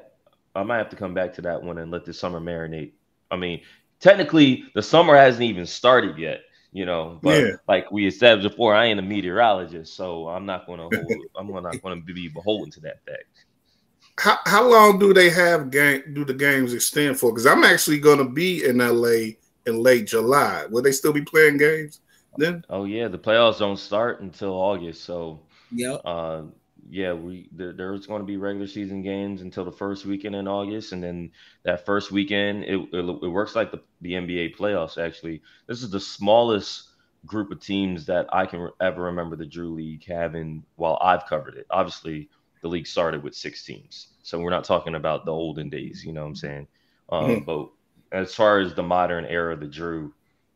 I might have to come back to that one and let the summer marinate. I mean, technically, the summer hasn't even started yet. You know, but yeah. like we established before, I ain't a meteorologist, so I'm not going to. hold, I'm not going to be beholden to that fact. How, how long do they have game? Do the games extend for? Because I'm actually going to be in LA in late July. Will they still be playing games then? Oh yeah, the playoffs don't start until August, so yeah. Uh, yeah, we there, there's going to be regular season games until the first weekend in August, and then that first weekend, it, it, it works like the, the NBA playoffs. Actually, this is the smallest group of teams that I can ever remember the Drew League having while I've covered it. Obviously, the league started with six teams, so we're not talking about the olden days. You know what I'm saying? Um, mm-hmm. But as far as the modern era of the Drew,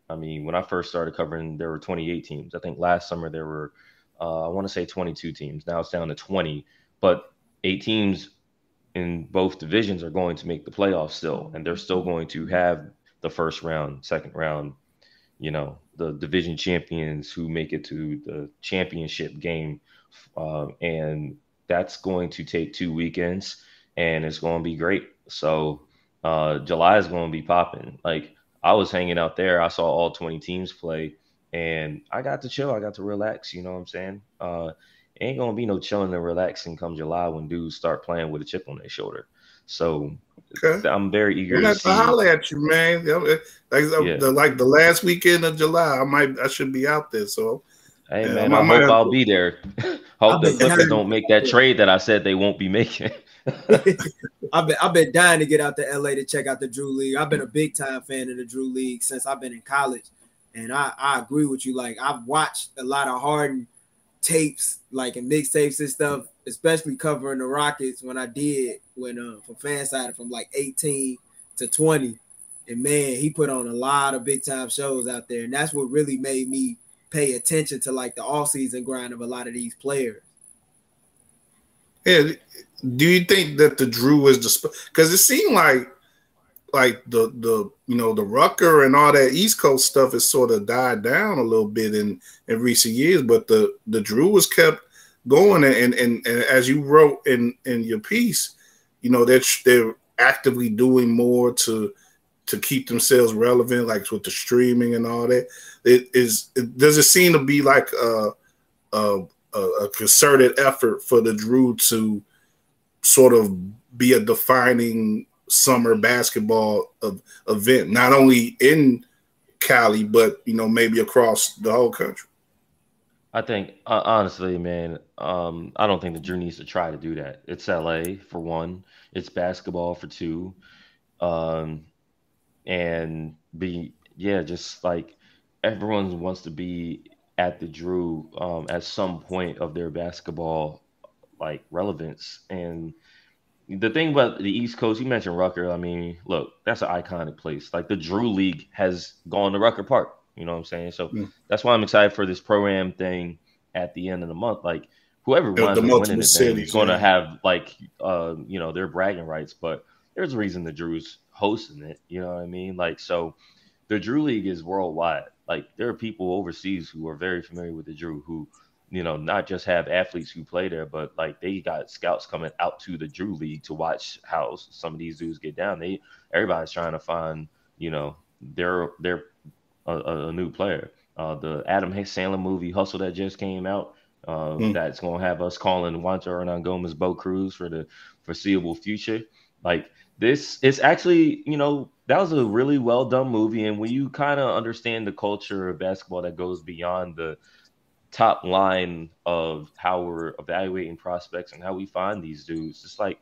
I mean, when I first started covering, there were 28 teams. I think last summer there were uh, I want to say 22 teams. Now it's down to 20, but eight teams in both divisions are going to make the playoffs still, and they're still going to have the first round, second round, you know, the division champions who make it to the championship game. Uh, and that's going to take two weekends, and it's going to be great. So uh, July is going to be popping. Like I was hanging out there, I saw all 20 teams play and I got to chill. I got to relax. You know what I'm saying? Uh, ain't gonna be no chilling and relaxing come July when dudes start playing with a chip on their shoulder. So okay. I'm very eager to, to holler at you, man. Like, yeah. the, like the last weekend of July, I might I should be out there. So Hey Yeah, man, I I hope have- I'll be there. hope the Clippers don't make that trade that I said they won't be making. I've been I've been dying to get out to LA to check out the Drew League. I've been a big time fan of the Drew League since I've been in college, and I I agree with you. Like I've watched a lot of Harden tapes, like and mixtapes and stuff, especially covering the Rockets when I did when uh from FanSided from like 18 to 20. And man, he put on a lot of big time shows out there, and that's what really made me pay attention to like the all season grind of a lot of these players. Yeah. Do you think that the Drew is the because it seemed like like the the you know the Rucker and all that East Coast stuff has sort of died down a little bit in in recent years, but the the Drew was kept going and and, and as you wrote in in your piece, you know they're they're actively doing more to to keep themselves relevant, like with the streaming and all that. It is it, does it seem to be like a a, a a concerted effort for the Drew to sort of be a defining summer basketball event, not only in Cali, but you know maybe across the whole country. I think honestly, man, um, I don't think the Drew needs to try to do that. It's LA for one. It's basketball for two, um, and be yeah, just like everyone wants to be at the Drew um, at some point of their basketball like relevance. And the thing about the East Coast, you mentioned Rucker. I mean, look, that's an iconic place. Like the Drew League has gone to Rucker Park. You know what I'm saying? So Mm. that's why I'm excited for this program thing at the end of the month. Like whoever The- runs the winning the thing is going to have like uh, you know their bragging rights. But there's a reason the Drew's hosting it. You know what I mean? Like so, the Drew League is worldwide. Like there are people overseas who are very familiar with the Drew who you know, not just have athletes who play there, but like they got scouts coming out to the Drew League to watch how some of these dudes get down. They everybody's trying to find, you know, their their a, a, new player. Uh, the Adam Sandler movie Hustle that just came out. Uh, Hmm. That's gonna have us calling Juancho Hernangomez Bo Cruz for the foreseeable future. Like this, it's actually, you know, that was a really well done movie. And when you kind of understand the culture of basketball that goes beyond the top line of how we're evaluating prospects and how we find these dudes. It's like,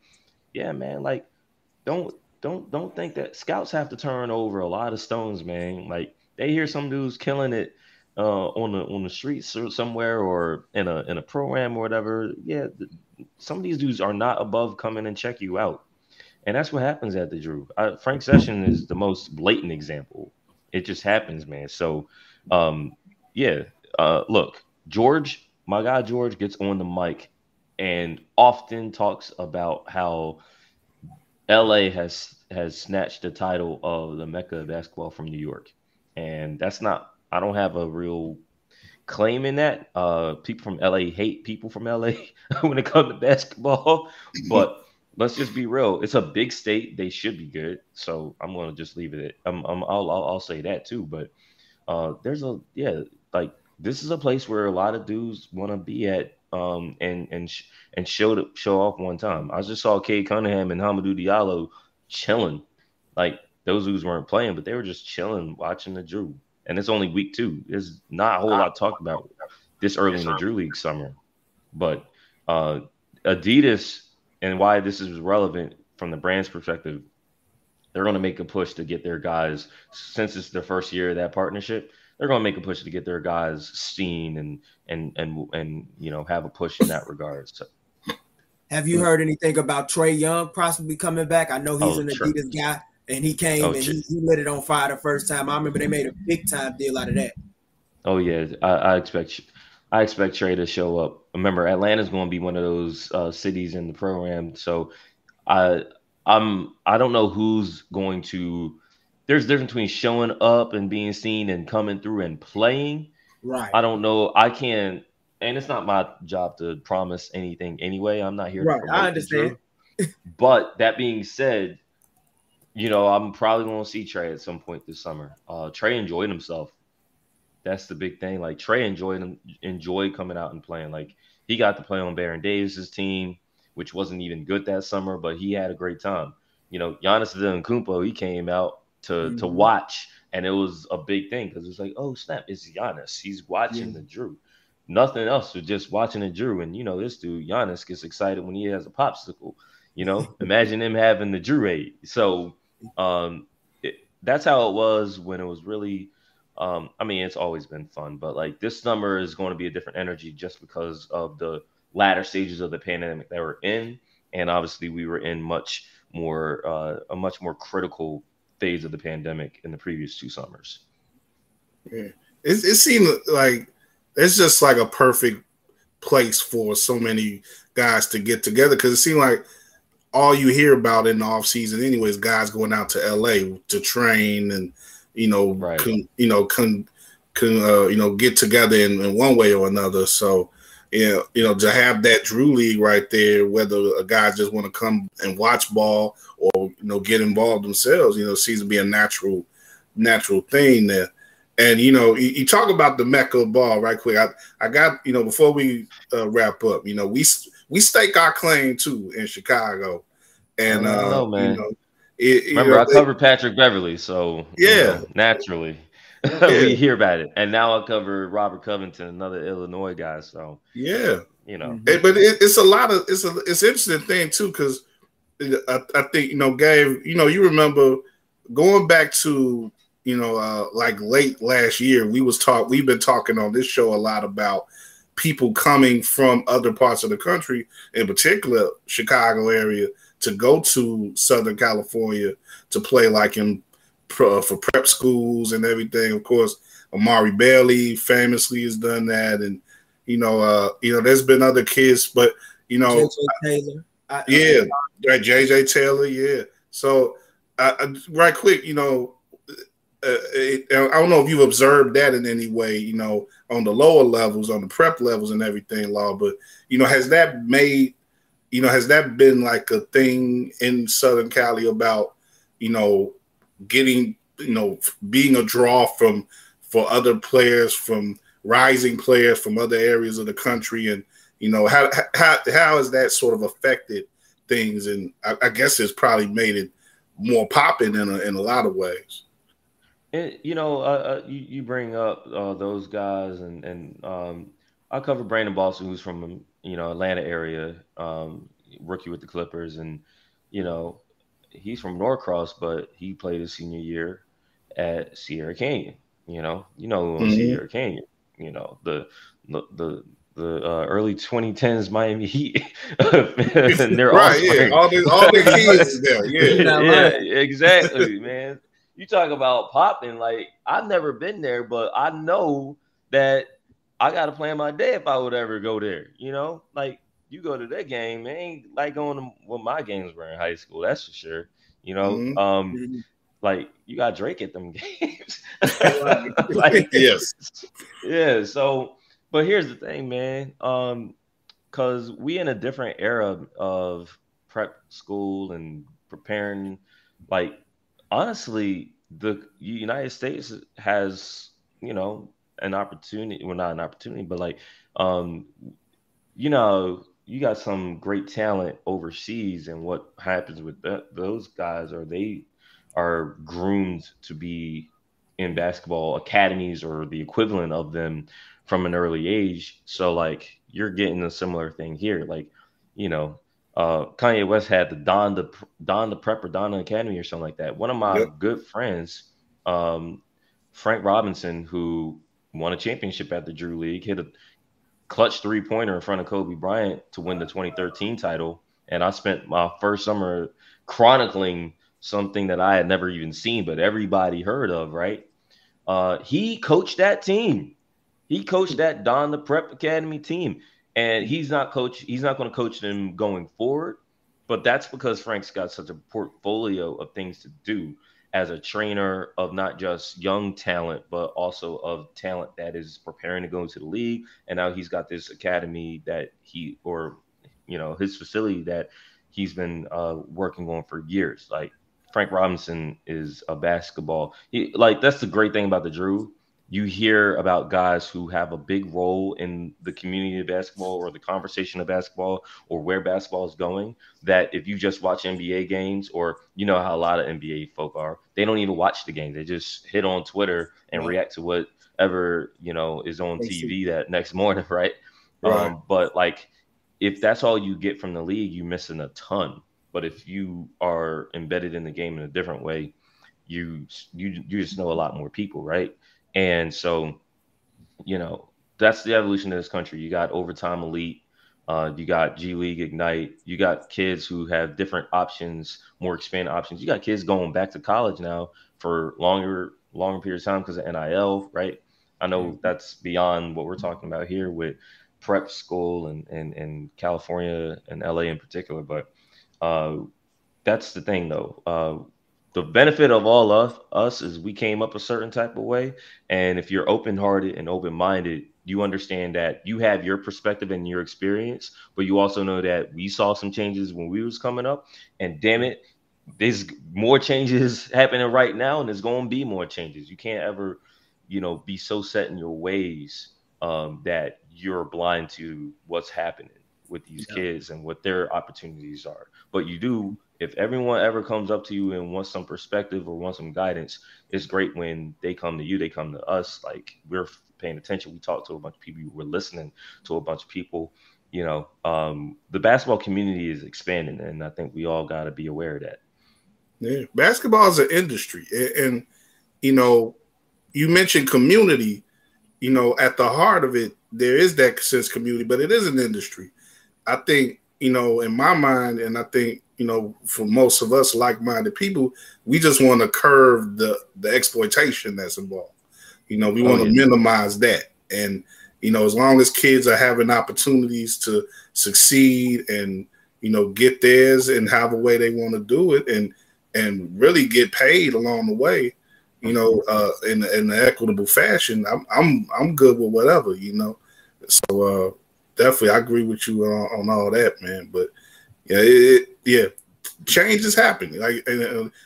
yeah, man, like don't don't don't think that scouts have to turn over a lot of stones, man. Like they hear some dudes killing it uh, on the on the streets or somewhere or in a in a program or whatever. Yeah, th- some of these dudes are not above coming and check you out, and that's what happens at the Drew. Frank Session is the most blatant example. It just happens, man. So, um, yeah, uh, look, George, my guy George gets on the mic and often talks about how LA has has snatched the title of the Mecca of basketball from New York. And that's not I don't have a real claim in that. Uh people from LA hate people from LA when it comes to basketball. But let's just be real. It's a big state. They should be good. So I'm gonna just leave it at I'm, I'm I'll, I'll I'll say that too. But uh there's a yeah, like this is a place where a lot of dudes want to be at um, and and sh- and show show off one time. I just saw Cade Cunningham and Hamidou Diallo chilling, like those dudes weren't playing, but they were just chilling watching the Drew. And it's only week two. There's not a whole lot talked about this early in the Drew League summer, but uh, Adidas and why this is relevant from the brand's perspective. They're going to make a push to get their guys since it's their first year of that partnership they're going to make a push to get their guys seen and and and and you know have a push in that regard. So Have you heard anything about Trae Young possibly coming back? I know he's Oh, an. Adidas guy, and he came Oh, and he, he lit it on fire the first time. I remember they made a big time deal out of that. oh yeah, I, I expect I expect Trey to show up. Remember, Atlanta's going to be one of those uh, cities in the program, so I I'm I don't know who's going to. There's a difference between showing up and being seen and coming through and playing. Right. I don't know. I can't, and it's not my job to promise anything anyway. I'm not here. Right, I understand. But that being said, you know, I'm probably going to see Trae at some point this summer. Uh, Trae enjoyed himself. That's the big thing. Like Trae enjoyed him, enjoyed coming out and playing. Like he got to play on Baron Davis's team, which wasn't even good that summer, but he had a great time. You know, Giannis Antetokounmpo, he came out to to Mhm. watch, and it was a big thing because it was like, oh snap, it's Giannis. He's watching Yeah. the Drew. nothing else. With just watching the Drew, and you know, this dude Giannis gets excited when he has a popsicle. You know, imagine him having the Drew aid. So, um, it, that's how it was when it was really. Um, I mean, it's always been fun, but like this summer is going to be a different energy just because of the latter stages of the pandemic that we're in, and obviously we were in much more uh, a much more critical phase of the pandemic in the previous two summers. Yeah, it, it seemed like it's just like a perfect place for so many guys to get together because it seemed like all you hear about in the off season, anyways, guys going out to LA to train and you know, Right. can, you know, can can uh, you know get together in, in one way or another. So yeah, you know, to have that Drew League right there, whether a guy just want to come and watch ball or you know get involved themselves, you know, seems to be a natural natural thing there. And you know, you, you talk about the mecca of ball right quick. I, I got you know before we uh, wrap up, you know, we we stake our claim too in Chicago, and I don't uh, you know, it, you Remember, know, I covered Patrick Beverley, so you Yeah. know, naturally. we hear about it. And now I cover Robert Covington, another Illinois guy. So yeah. you know, It- but it, it's a lot of it's a it's an interesting thing too because I, I think you know Gabe you know you remember going back to you know uh like late last year we was talk we've been talking on this show a lot about people coming from other parts of the country in particular Chicago area to go to Southern California to play like in for prep schools and everything of course Amari Bailey famously has done that and you know, uh, you know, there's been other kids, but you know, JJ Taylor. I, uh, yeah, right, JJ Taylor, yeah. So, uh, right quick, you know, uh, it, I don't know if you've observed that in any way, you know, on the lower levels, on the prep levels, and everything, law. But you know, has that made, you know, has that been like a thing in Southern Cali about, you know, getting, you know, being a draw from for other players from rising players from other areas of the country. And you know how how how has that sort of affected things? And I, I guess it's probably made it more popping in a, in a lot of ways. And you know, uh, uh, you, you bring up uh, those guys, and and um, I cover Brandon Boston, who's from you know Atlanta area, um, rookie with the Clippers, and you know he's from Norcross, but he played his senior year at Sierra Canyon. You know, you know Mhm. Sierra Canyon. You know the the the, the uh, early 2010s Miami Heat. and their right yeah all the all the kids is there yeah You're yeah, exactly, man. You talk about popping. Like I've never been there, but I know that I got to plan my day if I would ever go there. You know, like you go to that game, it ain't like going to what my games were in high school. That's for sure. You know, Mhm. um, Mhm. like you got Drake at them games. Like, yes yeah. So, but here's the thing, man. Um, because we in a different era of prep school and preparing. Like, honestly, the United States has, you know, an opportunity. Well, not an opportunity, but like, um, you know, you got some great talent overseas, and what happens with that, those guys are they are groomed to be in basketball academies or the equivalent of them from an early age. So like you're getting a similar thing here. Like, you know, uh Kanye West had the Don the Don the Prep or Don Academy or something like that. One of my Yep. good friends, um, Frank Robinson, who won a championship at the Drew League, hit a clutch three pointer in front of Kobe Bryant to win the 2013 title. And I spent my first summer chronicling something that I had never even seen, but everybody heard of, right? Uh, he coached that team. He coached that Don the Prep Academy team, and he's not coach. He's not going to coach them going forward. But that's because Frank's got such a portfolio of things to do as a trainer of not just young talent, but also of talent that is preparing to go into the league. And now he's got this academy that he, or you know, his facility that he's been uh, working on for years. Like Frank Robinson is a basketball. He, like that's the great thing about the Drew you hear about guys who have a big role in the community of basketball or the conversation of basketball or where basketball is going that if you just watch NBA games or you know how a lot of NBA folk are, they don't even watch the game. They just hit on Twitter and react to whatever, you know, is on TV that next morning, right? right. Um, but like if that's all you get from the league, you're missing a ton. But if you are embedded in the game in a different way, you you you just know a lot more people, right? And so, you know, that's the evolution of this country. You got overtime elite, uh, you got G League Ignite, you got kids who have different options, more expanded options. You got kids going back to college now for longer, longer periods of time because of NIL, right? I know mm-hmm. that's beyond what we're talking about here with prep school and and, and California and LA in particular, but uh, that's the thing though. Uh, the benefit of all of us is we came up a certain type of way. And if you're open-hearted and open-minded you understand that you have your perspective and your experience but you also know that we saw some changes when we was coming up. And damn it there's more changes happening right now and there's going to be more changes. You can't ever you know be so set in your ways um, that you're blind to what's happening with these yeah. kids and what their opportunities are. But you do if everyone ever comes up to you and wants some perspective or wants some guidance, it's great when they come to you, they come to us. Like we're paying attention. We talk to a bunch of people. We're listening to a bunch of people. You know, um, the basketball community is expanding, and I think we all got to be aware of that. Yeah, basketball is an industry, and you know, you mentioned community. You know, at the heart of it, there is that sense community, but it is an industry. I think you know, in my mind, and I think you know, for most of us like-minded people, we just want to curve the the exploitation that's involved. You know, we oh, want to yeah. minimize that. And you know, as long as kids are having opportunities to succeed and you know get theirs and have a way they want to do it and and really get paid along the way, you know, uh, in in an equitable fashion, I'm I'm I'm good with whatever, you know. So uh, definitely, I agree with you on, on all that, man. But yeah, it, yeah, change is happening. Like,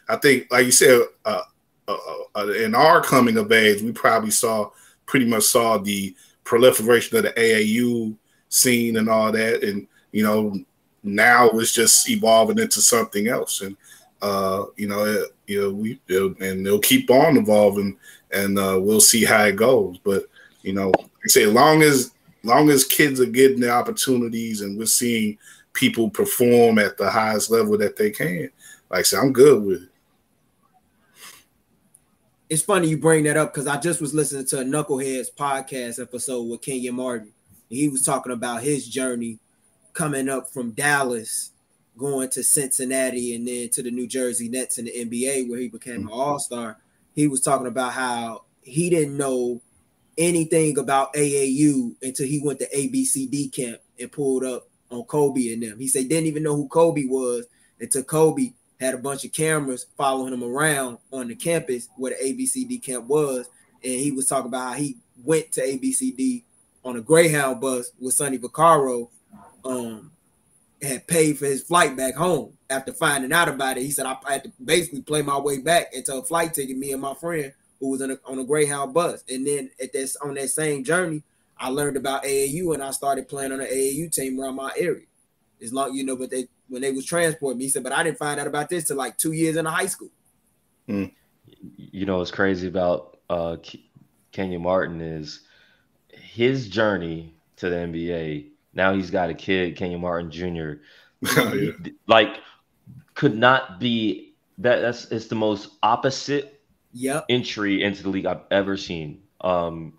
I think, like you said, uh, uh, uh, in our coming of age, we probably saw pretty much saw the proliferation of the AAU scene and all that, and you know, now it's just evolving into something else, and uh, you know, it, you know, we and they'll keep on evolving, and uh, we'll see how it goes. But you know, like I say, long as long as kids are getting the opportunities, and we're seeing people perform at the highest level that they can. Like said, I'm good with it. It's funny you bring that up because I just was listening to a Knuckleheads podcast episode with Kenyon Martin. He was talking about his journey coming up from Dallas, going to Cincinnati, and then to the New Jersey Nets in the NBA, where he became an All Star. He was talking about how he didn't know anything about AAU until he went to ABCD camp and pulled up on Kobe and them. He said didn't even know who Kobe was until Kobe had a bunch of cameras following him around on the campus where the ABCD camp was. And he was talking about how he went to ABCD on a Greyhound bus with Sonny Vaccaro, um, had paid for his flight back home after finding out about it. He said, I, had to basically play my way back into a flight ticket, me and my friend who was a, on a Greyhound bus. And then at this on that same journey, I learned about AAU and I started playing on an AAU team around my area. As long you know, but they when they was transporting me, he said, but I didn't find out about this till like two years in high school. Mm. You know what's crazy about uh Kenyon Martin is his journey to the NBA. Now he's got a kid, Kenyon Martin Jr. oh, yeah. Like could not be that that's it's the most opposite yep. entry into the league I've ever seen. Um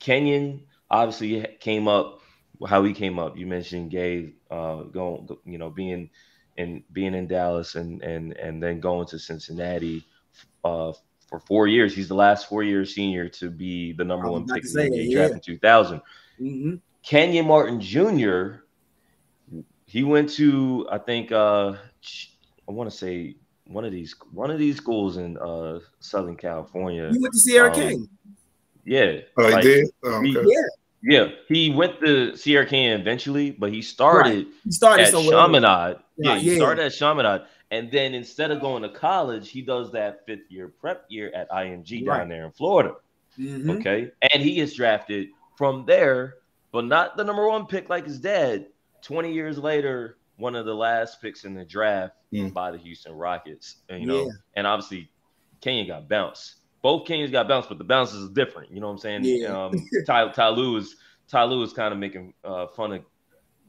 Kenyon obviously came up how he came up. You mentioned Gay uh, going, you know, being in being in Dallas and and and then going to Cincinnati uh, for four years. He's the last four year senior to be the number one pick in the yeah. draft in 2000. Mm-hmm. Kenyon Martin Jr. He went to I think uh, I want to say one of these one of these schools in uh, Southern California. He went to Sierra um, King. Yeah. Oh, like, he did. Oh, okay. yeah. Yeah, he went to Sierra Canyon eventually, but he started, right. he started at Chaminade. Yeah, yeah, he started at Chaminade. And then instead of going to college, he does that fifth year prep year at IMG right. down there in Florida. Mhm. Okay. And he gets drafted from there, but not the number one pick like his dad. 20 years later, one of the last picks in the draft Mm. by the Houston Rockets. And, you know, Yeah. and obviously Kenyon got bounced. Both Kenyons got bounced, but the bounces is different. You know what I'm saying? Yeah. Um, Ty, Ty Lue is Ty Lue is kind of making uh, fun of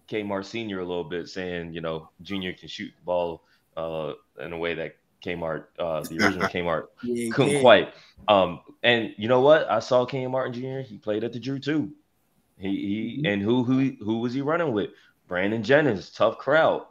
Kmart Senior a little bit, saying you know Junior can shoot the ball uh, in a way that Kmart, uh, the original Kmart, Yeah, couldn't yeah. quite. Um, and you know what? I saw Martin Jr. He played at the Drew too. He he Mhm. and who who who was he running with? Brandon Jennings, tough crowd.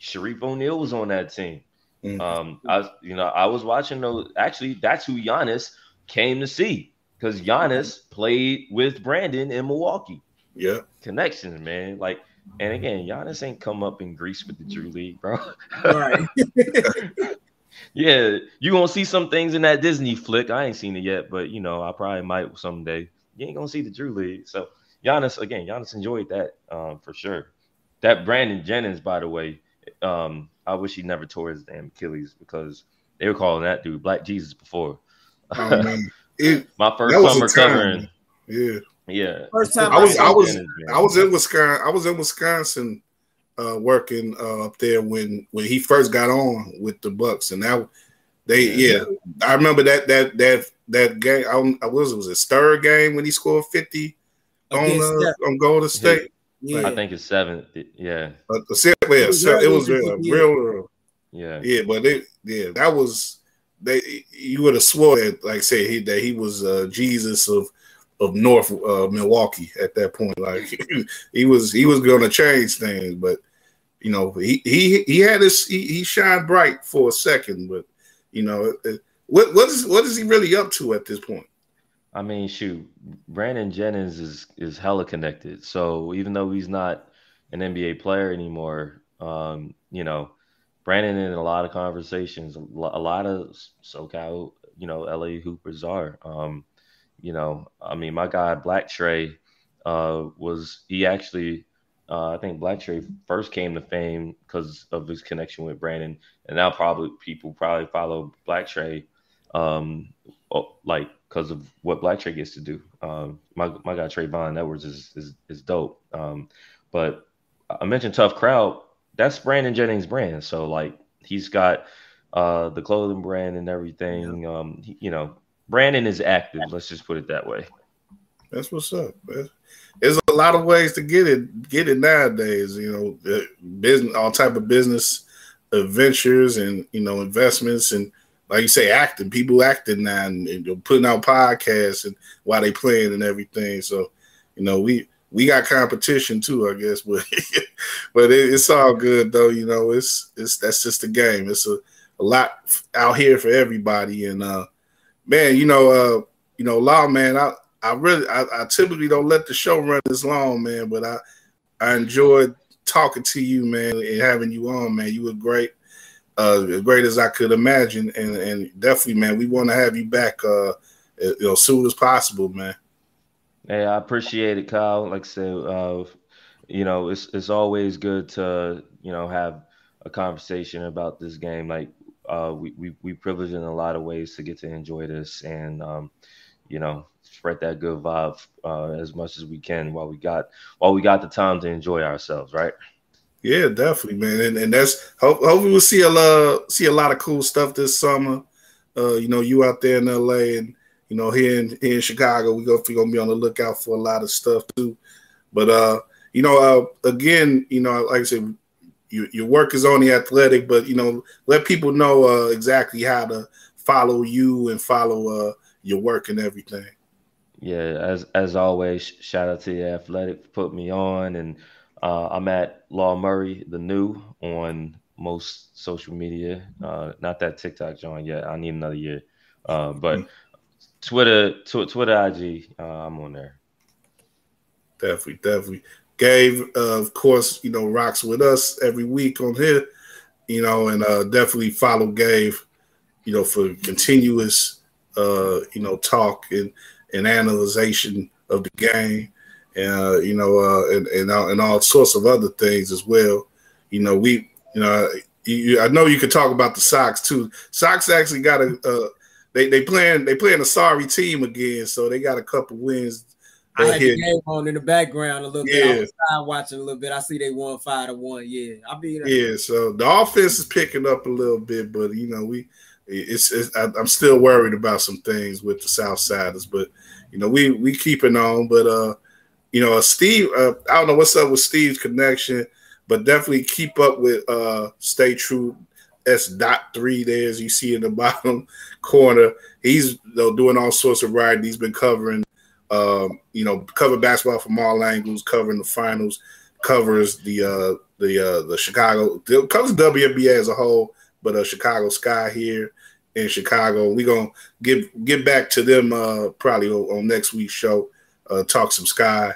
Shareef O'Neal was on that team. Mm. Um, I was, you know, I was watching those. Actually, that's who Giannis came to see because Giannis played with Brandon in Milwaukee. Yeah. Connections, man. Like, and again, Giannis ain't come up in Greece with the Drew League, bro. Right. yeah, you gonna see some things in that Disney flick. I ain't seen it yet, but you know, I probably might someday. You ain't gonna see the Drew League. So Giannis, again, Giannis enjoyed that um, for sure. That Brandon Jennings, by the way, um, I wish he never tore his damn Achilles because they were calling that dude Black Jesus before. Oh, man. It, My first summer time. covering, yeah. yeah. First time I was- I was- I was in Wisconsin. I was in Wisconsin uh, working uh, up there when when he first got on with the Bucks, and that they yeah. I remember that that that that game. I, don't- I was it was his third game when he scored fifty on uh, on Golden State. Yeah. I think it's seventh. Yeah, Uh, the se- yeah, It was so it was in real, real, yeah. yeah. But it, yeah, that was they. You would have swore that, like, say he that he was uh, Jesus of of North uh, Milwaukee at that point. Like he was he was going to change things, but you know he he he had his he, he shined bright for a second, but you know what what is what is he really up to at this point? I mean, shoot, Brandon Jennings is is hella connected. So even though he's not an NBA player anymore, um, you know, Brandon in a lot of conversations, a lot of SoCal, you know, LA Hoopers are. Um, you know, I mean, my guy Black Trey uh, was he actually. Uh, I think Black Trey first came to fame because of his connection with Brandon, and now probably people probably follow Black Trey um, like because of what Black Trey gets to do. Um, my my guy Trayvon Edwards is is is dope. Um, but I mentioned tough crowd. That's Brandon Jennings' brand. So like he's got uh the clothing brand and everything. Um, he- you know, Brandon is active. Let's just put it that way. That's what's up. man. There's a lot of ways to get it get it nowadays. You know, business, all type of business adventures, and you know, investments, and like you say, acting. People acting now and, and putting out podcasts and while they playing and everything. So, you know, we we got competition too, I guess, but but it, it's all good though. You know, it's it's that's just the game. It's a, a lot out here for everybody, and uh, man, you know, uh, you know, law man, I. I really, I, I typically don't let the show run this long, man. But I, I enjoyed talking to you, man, and having you on, man. You were great, uh, as great as I could imagine, and and definitely, man, we want to have you back, uh, you know, soon as possible, man. Hey, I appreciate it, Kyle. Like I said, uh, you know, it's it's always good to you know have a conversation about this game. Like uh, we we we privileged in a lot of ways to get to enjoy this, and um, you know, spread that good vibe uh, as much as we can while we got while we got the time to enjoy ourselves, right? Yeah, definitely, man. And, and that's hope, hopefully we'll see a lot see a lot of cool stuff this summer. Uh, you know, you out there in LA and you know here in here in Chicago, we go we're gonna be on the lookout for a lot of stuff too. But uh, you know, uh, again, you know, like I said, your your work is on the athletic, but you know, let people know uh, exactly how to follow you and follow uh, your work and everything. Yeah, as as always, shout out to the Athletic for putting me on, and uh, I'm at Law Murray the new on most social media. Uh, not that TikTok John yet. I need another year, uh, but Twitter, tw- Twitter, IG, uh, I'm on there. Definitely, definitely. Gabe, uh, of course, you know, rocks with us every week on here, you know, and uh, definitely follow Gabe, you know, for continuous, uh, you know, talk and, and analyzation of the game, and uh, you know, uh, and and all, and all sorts of other things as well. You know, we, you know, you, I know you could talk about the Sox too. Sox actually got a, they they playing they playing a sorry team again, so they got a couple wins. I had the game on in the background a little bit. Yeah. I was side watching a little bit. I see they won five to one. Yeah, I mean, Yeah, so the offense is picking up a little bit, but you know we, it's, it's I, I'm still worried about some things with the South Southsiders, but you know we we keeping on. But uh, you know Steve, uh, I don't know what's up with Steve's connection, but definitely keep up with uh Stay True S dot three there as you see in the bottom corner. He's you know, doing all sorts of writing. He's been covering, um, you know, cover basketball from all angles, covering the finals, covers the uh the uh the Chicago covers WNBA as a whole, but uh Chicago Sky here in Chicago. We're gonna get get back to them uh probably on, on next week's show, uh talk some sky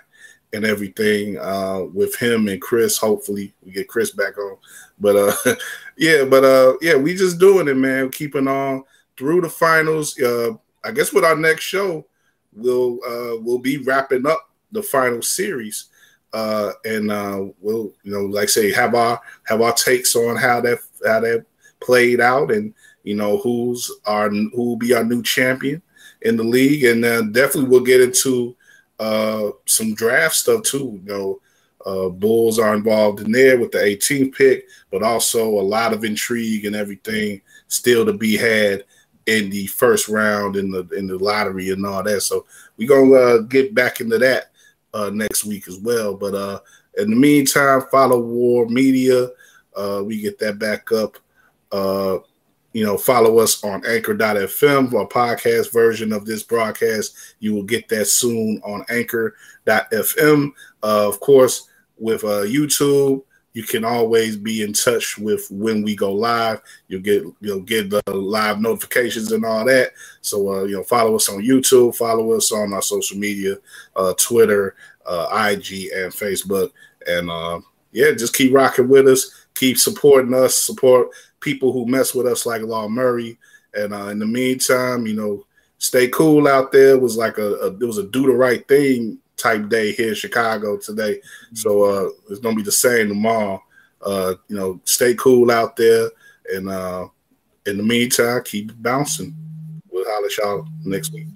and everything uh with him and Chris. Hopefully we get Chris back on. But uh yeah, but uh yeah, we just doing it, man. Keeping on through the finals. Uh I guess with our next show, we'll uh we'll be wrapping up the final series uh, and uh, we'll you know like say have our have our takes on how that how that played out and you know who's our who will be our new champion in the league and uh, definitely we'll get into uh, some draft stuff too you know uh, Bulls are involved in there with the 18th pick but also a lot of intrigue and everything still to be had in the first round in the in the lottery and all that so we're gonna uh, get back into that uh, next week as well. But uh, in the meantime, follow War Media. Uh, we get that back up. Uh, you know, follow us on anchor.fm, our podcast version of this broadcast. You will get that soon on anchor.fm. Uh, of course, with uh, YouTube, you can always be in touch with when we go live. You'll get you'll get the live notifications and all that. So uh, you know, follow us on YouTube, follow us on our social media, uh, Twitter, uh, IG, and Facebook. And uh, yeah, just keep rocking with us, keep supporting us, support people who mess with us like Law Murray. And uh, in the meantime, you know, stay cool out there. It was like a, a it was a do the right thing type day here in Chicago today. So uh it's gonna be the same tomorrow. Uh, you know, stay cool out there and uh in the meantime, keep bouncing. We'll holler at y'all next week.